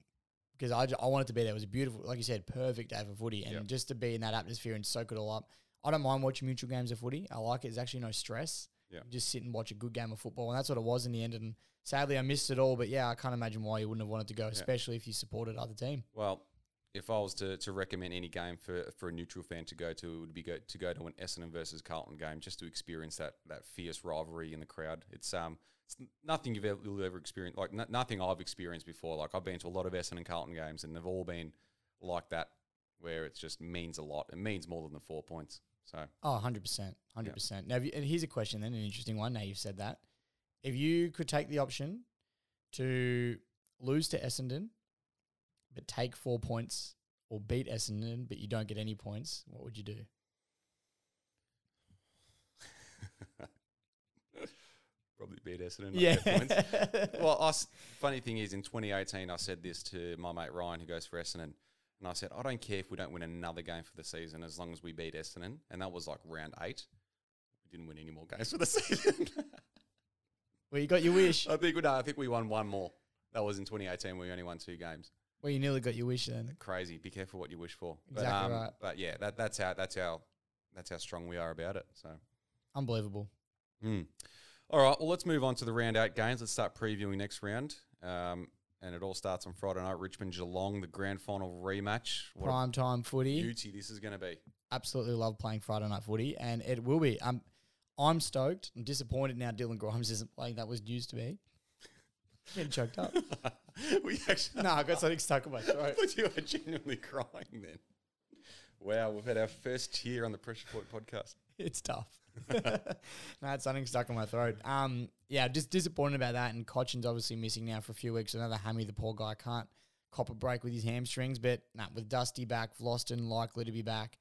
because I, ju- I wanted to be there. It was a beautiful, like you said, perfect day for footy. And Yep. just to be in that atmosphere and soak it all up. I don't mind watching mutual games of footy. I like it. There's actually no stress. You just sit and watch a good game of football. And that's what it was in the end. And sadly, I missed it all. But yeah, I can't imagine why you wouldn't have wanted to go, especially if you supported other team. Well, if I was to, to recommend any game for, for a neutral fan to go to, it would be go, to go to an Essendon versus Carlton game just to experience that that fierce rivalry in the crowd. It's um it's nothing you've ever, you'll ever experienced like n- nothing I've experienced before. Like I've been to a lot of Essendon and Carlton games and they've all been like that, where it just means a lot. It means more than the four points. So Oh, 100%. 100%. Now, you, and here's a question then, an interesting one. Now you've said that. If you could take the option to lose to Essendon, but take four points, or beat Essendon, but you don't get any points, what would you do? probably beat Essendon. points. well, I funny thing is, in 2018, I said this to my mate Ryan, who goes for Essendon, and I said, I don't care if we don't win another game for the season as long as we beat Essendon, and that was like round eight. We didn't win any more games for the season. well, you got your wish. I think we no, I think we won one more. That was in 2018. We only won two games. Well, you nearly got your wish then. Crazy. Be careful what you wish for. But, Exactly um, right. But yeah, that, that's how that's how that's how strong we are about it. So. Unbelievable. Mm. All right, well, let's move on to the round eight games. Let's start previewing next round. Um, and it all starts on Friday night. Richmond Geelong, the grand final rematch. What Prime time footy. beauty this is going to be. Absolutely love playing Friday night footy, and it will be. Um, I'm stoked. I'm disappointed now Dylan Grimes isn't playing. That was used to be. Getting choked up. we actually, no, I got something stuck in my throat. thought you were genuinely crying then. Wow, we've had our first tear on the Pressure Point podcast. it's tough. no, I had something stuck in my throat. Um, yeah, just disappointed about that. And Cotchin's obviously missing now for a few weeks. Another hammy, the poor guy can't cop a break with his hamstrings. But nah, with Dusty back, Vlastuin likely to be back,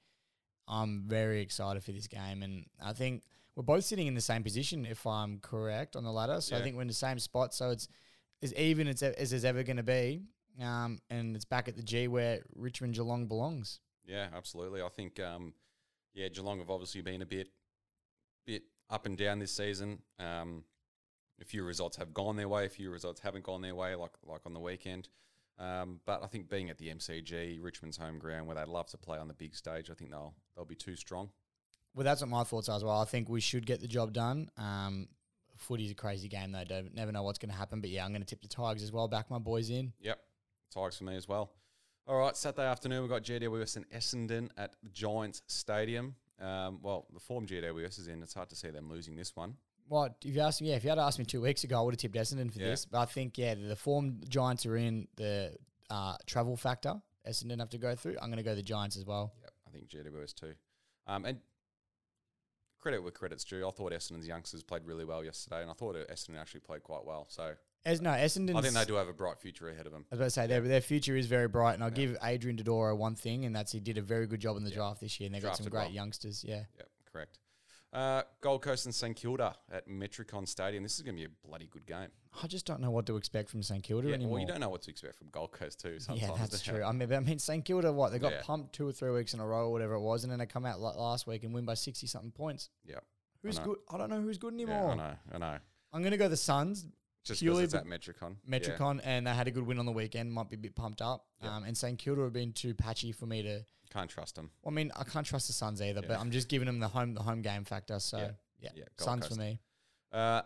I'm very excited for this game. And I think we're both sitting in the same position, if I'm correct, on the ladder. So I think we're in the same spot. So it's as even as, as there's ever going to be. Um, and it's back at the G where Richmond Geelong belongs. Yeah, absolutely. I think, um, yeah, Geelong have obviously been a bit, bit up and down this season. Um, a few results have gone their way, a few results haven't gone their way, like like on the weekend. Um, but I think being at the MCG, Richmond's home ground, where they love to play on the big stage, I think they'll they'll be too strong. Well, that's what my thoughts are as well. I think we should get the job done. Um, footy's a crazy game though. Don't never know what's going to happen. But yeah, I'm going to tip the Tigers as well. Back my boys in. Yep, Tigers for me as well. All right, Saturday afternoon we've got GWS and Essendon at the Giants Stadium. Um, well, the form GWS is in, it's hard to see them losing this one. What if you asked me? Yeah, if you had asked me two weeks ago, I would have tipped Essendon for Yeah. this. But I think yeah, the form Giants are in the uh, travel factor. Essendon have to go through. I'm going to go the Giants as well. Yep, I think GWS too. Um, and credit where credit's due. I thought Essendon's youngsters played really well yesterday, and I thought Essendon actually played quite well. So As no Essendon, I think they do have a bright future ahead of them. I was about to say their their future is very bright, and I'll give Adrian Dodoro one thing, and that's he did a very good job in the Yeah. draft this year, and they got some Drafted great well. youngsters. Yeah, Yep, correct. Uh, Gold Coast and St Kilda at Metricon Stadium. This is going to be a bloody good game. I just don't know what to expect from St Kilda Yeah, anymore. well, you don't know what to expect from Gold Coast too. Sometimes, yeah, that's true. I mean, I mean, St Kilda, what they got Yeah. pumped two or three weeks in a row, or whatever it was, and then they come out la- last week and win by sixty something points. Yeah, Who's know. good? I don't know who's good yeah, anymore. I know, I know. I'm gonna go the Suns, Just Purely because it's at Metricon. Yeah. Metricon, and they had a good win on the weekend. Might be a bit pumped up. Yep. Um, and St Kilda have been too patchy for me to. Can't trust them. I mean, I can't trust the Suns either, but I'm just giving them the home the home game factor. So Yeah. yeah, Yeah, Suns Coast. for me. Uh,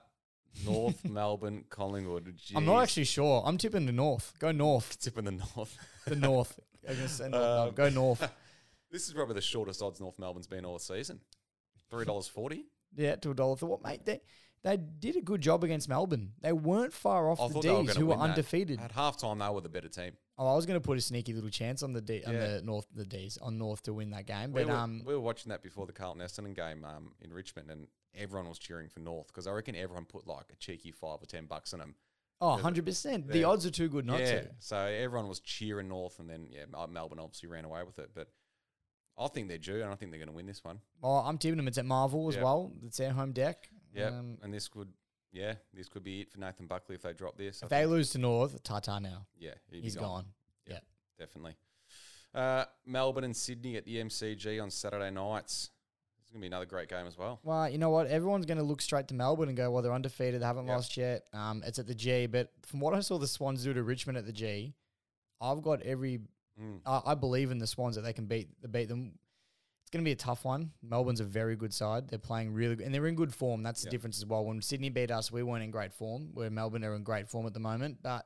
North Melbourne, Collingwood. I'm not actually sure. I'm tipping the North. Go North. tipping the North. The North. I'm gonna say North Um. Go North. This is probably the shortest odds North Melbourne's been all season. Three dollars forty. Yeah, to a dollar. For what mate? They they did a good job against Melbourne. They weren't far off I the thought they were D's, who were win that. undefeated. At half time, they were the better team. Oh, I was going to put a sneaky little chance on the D, on the North, the D's on North to win that game, We but were, um, we were watching that before the Carlton Essendon game um, in Richmond, and everyone was cheering for North because I reckon everyone put like a cheeky five or ten bucks on them. oh, 100 percent. The odds are too good not yeah, to. so everyone was cheering North, and then yeah, Melbourne obviously ran away with it. But I think they're due, and I think they're going to win this one. Oh, I'm tipping them. It's at Marvel as Yeah. well. It's their home deck. Yeah, Um, and this could, yeah, this could be it for Nathan Buckley if they drop this. I if they think. lose to North, Tata now. yeah, He's gone. Yeah. definitely. Uh, Melbourne and Sydney at the MCG on Saturday nights. It's going to be another great game as well. Well, you know what? Everyone's going to look straight to Melbourne and go, well, they're undefeated. They haven't Yep. lost yet. Um, it's at the G. But from what I saw the Swans do to Richmond at the G, I've got every. Mm. I I believe in the Swans that they can beat the beat them. It's going to be a tough one. Melbourne's a very good side. They're playing really good, and they're in good form. That's the difference as well. When Sydney beat us, we weren't in great form. Where Melbourne are in great form at the moment. But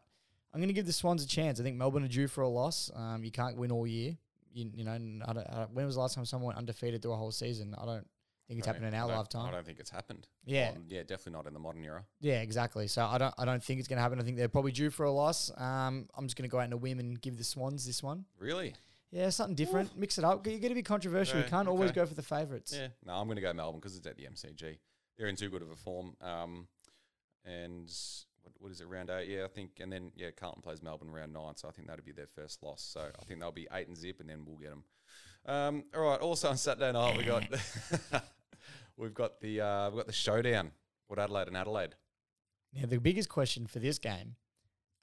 I'm going to give the Swans a chance. I think Melbourne are due for a loss. Um, you can't win all year. You, you know, I don't, I don't- when was the last time someone went undefeated through a whole season? I don't think it's happened in our I lifetime. I don't think it's happened. Yeah. Modern- yeah, definitely not in the modern era. Yeah, exactly. So I don't I don't think it's going to happen. I think they're probably due for a loss. Um, I'm just going to go out on a whim and give the Swans this one. Really? Yeah, something different. Mix it up. You're going to be controversial. you can't always go for the favourites. Yeah. No, I'm going to go Melbourne because it's at the MCG. They're in too good of a form. Um, and what, what is it, round eight? Yeah, I think. And then, yeah, Carlton plays Melbourne round nine. So I think that'll be their first loss. So I think they'll be eight and zip, and then we'll get them. Um, all right. Also on Saturday night, we got we've got the uh, we've got the showdown. Port Adelaide and Adelaide. Now the biggest question for this game: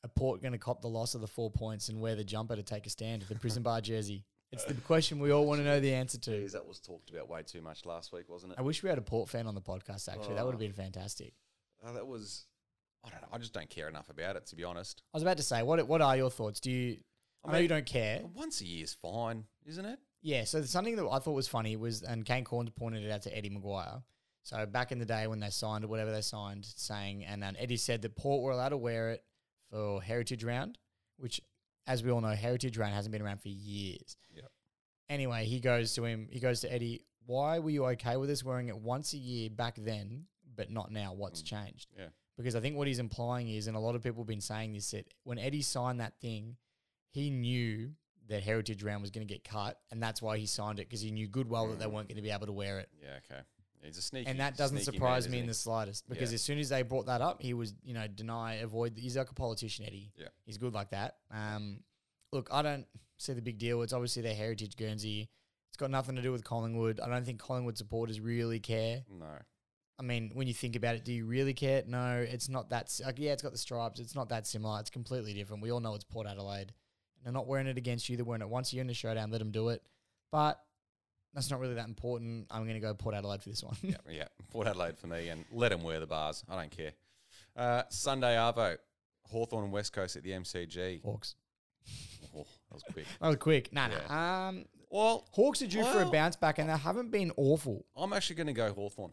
Are Port going to cop the loss of the four points and wear the jumper to take a stand with the prison bar jersey? It's the question we all want to know the answer to. Jeez, that was talked about way too much last week, wasn't it? I wish we had a Port fan on the podcast. Actually, that would have Oh. been fantastic. Uh, that was. I don't know. I just don't care enough about it, to be honest. I was about to say, what what are your thoughts? Do you? I, I know you don't care. Once a year is fine, isn't it? Yeah, so something that I thought was funny was, and Kane Cornes pointed it out to Eddie McGuire. So back in the day when they signed or whatever they signed, saying, and then Eddie said that Port were allowed to wear it for Heritage Round, which, as we all know, Heritage Round hasn't been around for years. Yep. Anyway, he goes to him, he goes to Eddie, why were you okay with us wearing it once a year back then, but not now? What's Mm. changed? Yeah. Because I think what he's implying is, and a lot of people have been saying this, that when Eddie signed that thing, he knew that Heritage Round was going to get cut, and that's why he signed it because he knew good well that they weren't going to be able to wear it. Yeah, okay. He's a sneaky. And that doesn't surprise man, me in the slightest because Yeah. as soon as they brought that up, he was, you know, deny, avoid. He's like a politician, Eddie. Yeah. He's good like that. Um, look, I don't see the big deal. It's obviously their heritage Guernsey. It's got nothing to do with Collingwood. I don't think Collingwood supporters really care. No. I mean, when you think about it, do you really care? No, it's not that. Like, yeah, it's got the stripes. It's not that similar. It's completely different. We all know it's Port Adelaide. They're not wearing it against you. They're wearing it once a year in the showdown. Let them do it. But that's not really that important. I'm going to go Port Adelaide for this one. yeah, yeah. Port Adelaide for me, and let them wear the bars. I don't care. Uh, Sunday Arvo, Hawthorn and West Coast at the MCG. Hawks. Oh, that was quick. That was quick. Nah, nah. Um, Well, Hawks are due for a bounce back, and they haven't been awful. I'm actually going to go Hawthorn.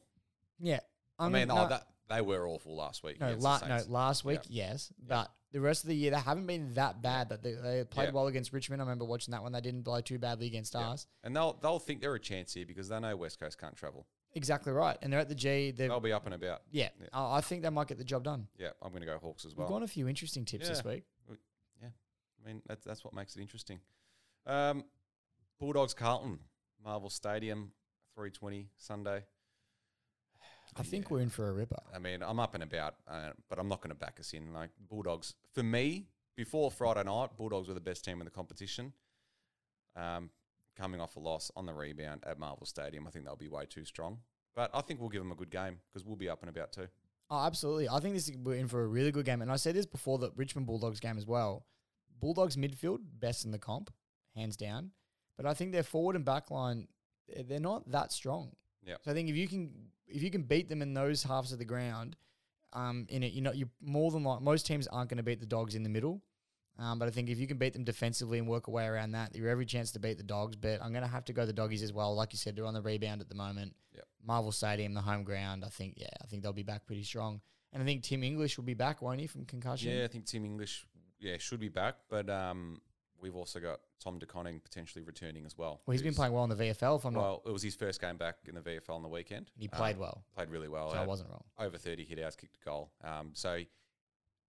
Yeah. I I'm mean, oh, that, they were awful last week. no, la- no, last week, Yeah. yes, but the rest of the year they haven't been that bad. That they, they played Yeah. well against Richmond. I remember watching that one. They didn't blow too badly against Yeah. us. And they'll they'll think they're a chance here because they know West Coast can't travel. Exactly right. And they're at the G. They'll be up and about. Yeah, Yeah. I think they might get the job done. Yeah, I'm going to go Hawks as well. We've gone a few interesting tips this week. Yeah. I mean, that's that's what makes it interesting. Um, Bulldogs Carlton, Marvel Stadium, 320 Sunday. I think Yeah. we're in for a ripper. I mean, I'm up and about, uh, but I'm not going to back us in. Like Bulldogs, for me, before Friday night, Bulldogs were the best team in the competition. Um, coming off a loss on the rebound at Marvel Stadium, I think they'll be way too strong. but I think we'll give them a good game because we'll be up and about too. Oh, absolutely. I think this is, we're in for a really good game. And I said this before the Richmond Bulldogs game as well. Bulldogs midfield, best in the comp, hands down. But I think their forward and back line, they're- they're not that strong. Yeah. So I think if you can if you can beat them in those halves of the ground, um, in it, you know, you more than like most teams aren't going to beat the dogs in the middle. Um, but I think if you can beat them defensively and work away around that, you're every chance to beat the dogs. But I'm going to have to go the doggies as well. Like you said, they're on the rebound at the moment. Yep. Marvel Stadium, the home ground. I think, yeah, I think they'll be back pretty strong. And I think Tim English will be back, won't he, from concussion? Yeah, I think Tim English, yeah, should be back, but um, we've also got Tom De Koning potentially returning as well. Well, he's been playing well in the VFL. If I'm not, Well, it was his first game back in the VFL on the weekend. and he played Um, well. Played really well. So I wasn't wrong. over 30 hit outs, kicked a goal. Um, so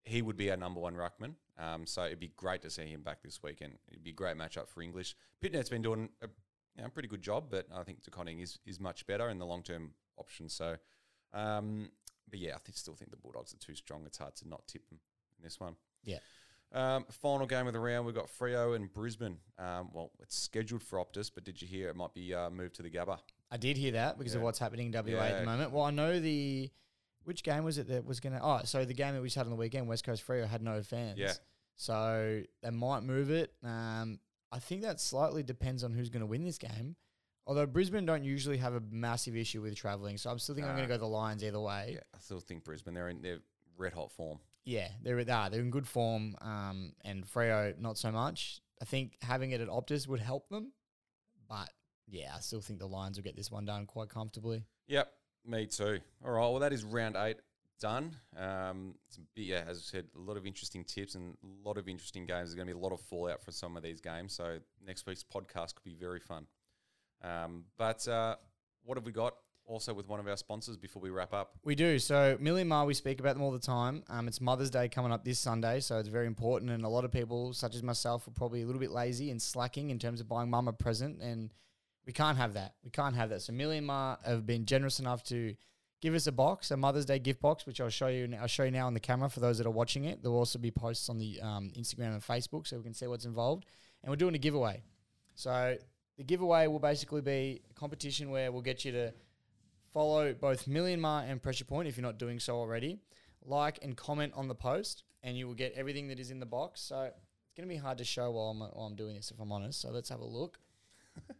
he would be our number one ruckman. Um, so it'd be great to see him back this weekend. It'd be a great matchup for English. Pittonet's been doing a you know, pretty good job, but I think DeConning is is much better in the long term option. So, um, but yeah, I think, still think the Bulldogs are too strong. It's hard to not tip them in this one. Yeah. Um, final game of the round, we've got Freo and Brisbane. Um, well, it's scheduled for Optus, but did you hear it might be uh, moved to the Gabba? I did hear that because of what's happening in WA at the moment. Well, I know the which game was it that was going to? Oh, so the game that we just had on the weekend, West Coast Freo had no fans. Yeah. So they might move it. Um, I think that slightly depends on who's going to win this game. Although Brisbane don't usually have a massive issue with traveling, so I'm still thinking I'm going to go the Lions either way. Yeah, I still think Brisbane. They're in their red hot form. Yeah, they're. They're in good form, um, and Freo not so much. I think having it at Optus would help them, but yeah, I still think the Lions will get this one done quite comfortably. Yep, me too. All right, well, that is round eight done. Um, bit- yeah, as I said, a lot of interesting tips and a lot of interesting games. There's going to be a lot of fallout for some of these games. So next week's podcast could be very fun. Um, but uh, what have we got also with one of our sponsors before we wrap up? We do. So Millie Ma, we speak about them all the time. Um, it's Mother's Day coming up this Sunday, so it's very important. And a lot of people, such as myself, are probably a little bit lazy and slacking in terms of buying mum a present, and we can't have that. We can't have that. So Millie and Ma have been generous enough to give us a box, a Mother's Day gift box, which I'll show you. I'll show you now on the camera for those that are watching it. There'll also be posts on the um, Instagram and Facebook, so we can see what's involved. And we're doing a giveaway. So the giveaway will basically be a competition where we'll get you to follow both Million Mar and Pressure Point if you're not doing so already. Like and comment on the post, and you will get everything that is in the box. So it's going to be hard to show while I'm, while I'm doing this, if I'm honest. So let's have a look.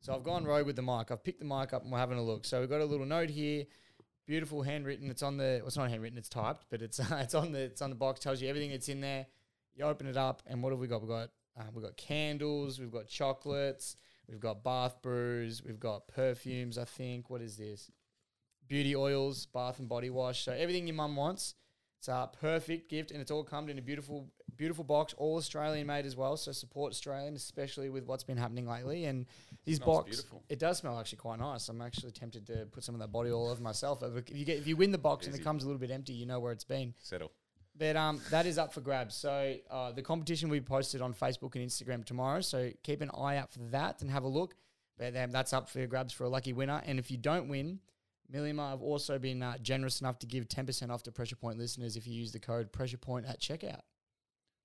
so I've gone rogue with the mic. I've picked the mic up and we're having a look. So we've got a little note here, beautiful handwritten. It's on the. Well, it's not handwritten. It's typed, but it's it's on the it's on the box. Tells you everything that's in there. You open it up, and what have we got? We've got uh, we've got candles. We've got chocolates. We've got bath brews. We've got perfumes. I think. What is this? Beauty oils, bath and body wash. So everything your mum wants. It's a perfect gift, and it's all come in a beautiful, beautiful box, all Australian made as well. So support Australian, especially with what's been happening lately. And this box, beautiful. it does smell actually quite nice. I'm actually tempted to put some of that body oil over myself. If you get, if you win the box and it comes a little bit empty, you know where it's been. Settle. But um, that is up for grabs. So uh, the competition we posted on Facebook and Instagram tomorrow. So keep an eye out for that and have a look. But um, that's up for grabs for a lucky winner. And if you don't win, Millima have also been uh, generous enough to give 10% off to Pressure Point listeners if you use the code Pressure Point at checkout.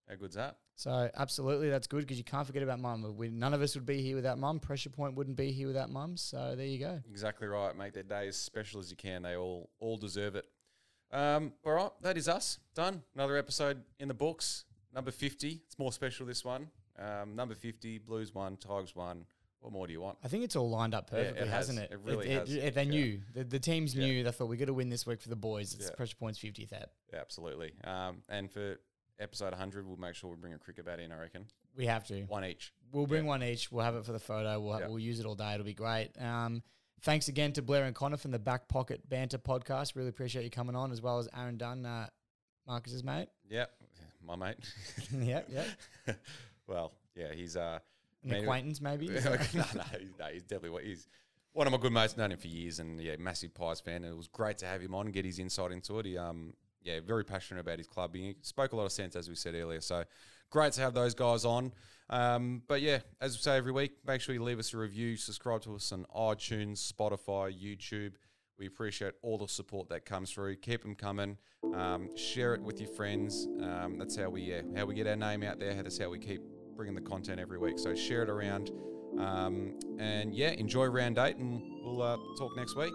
How good's that? So absolutely, that's good because you can't forget about mum. We, none of us would be here without mum. Pressure Point wouldn't be here without mum. So there you go. Exactly right. Make their day as special as you can. They all all deserve it. Um, all right, that is us done. Another episode in the books. Number fifty. It's more special this one. Um, number fifty. Blues one. Tigers one. What more do you want? I think it's all lined up Yeah, it perfectly, has. hasn't it? It really has. they Yeah. knew. The, the teams Yeah. knew. They thought we got to win this week for the boys. It's. Pressure Point's 50th ep. Yeah, absolutely. Um, and for episode 100, we'll make sure we bring a cricket bat in. I reckon We have to. one each. We'll bring one each. We'll have it for the photo. We'll, Yeah. we'll use it all day. It'll be great. Um, thanks again to Blair and Connor from the Back Pocket Banter podcast. Really appreciate you coming on, as well as Aaron Dunn, uh, Marcus's mate. Yeah, my mate. yep, yep. well, yeah, he's uh, An Maybe- acquaintance, maybe. no, no, he's, no, he's definitely what he's one of my good mates. Known him for years, and yeah, massive Pies fan. It was great to have him on and get his insight into it. He, um, yeah, very passionate about his club. He spoke a lot of sense, as we said earlier. So great to have those guys on. Um, but yeah, as we say every week, make sure you leave us a review, subscribe to us on iTunes, Spotify, YouTube. We appreciate all the support that comes through. Keep them coming. Um, share it with your friends. Um, that's how we yeah, how we get our name out there. That's how we keep bringing the content every week. So share it around. Um, and yeah, enjoy round eight, and we'll uh, talk next week.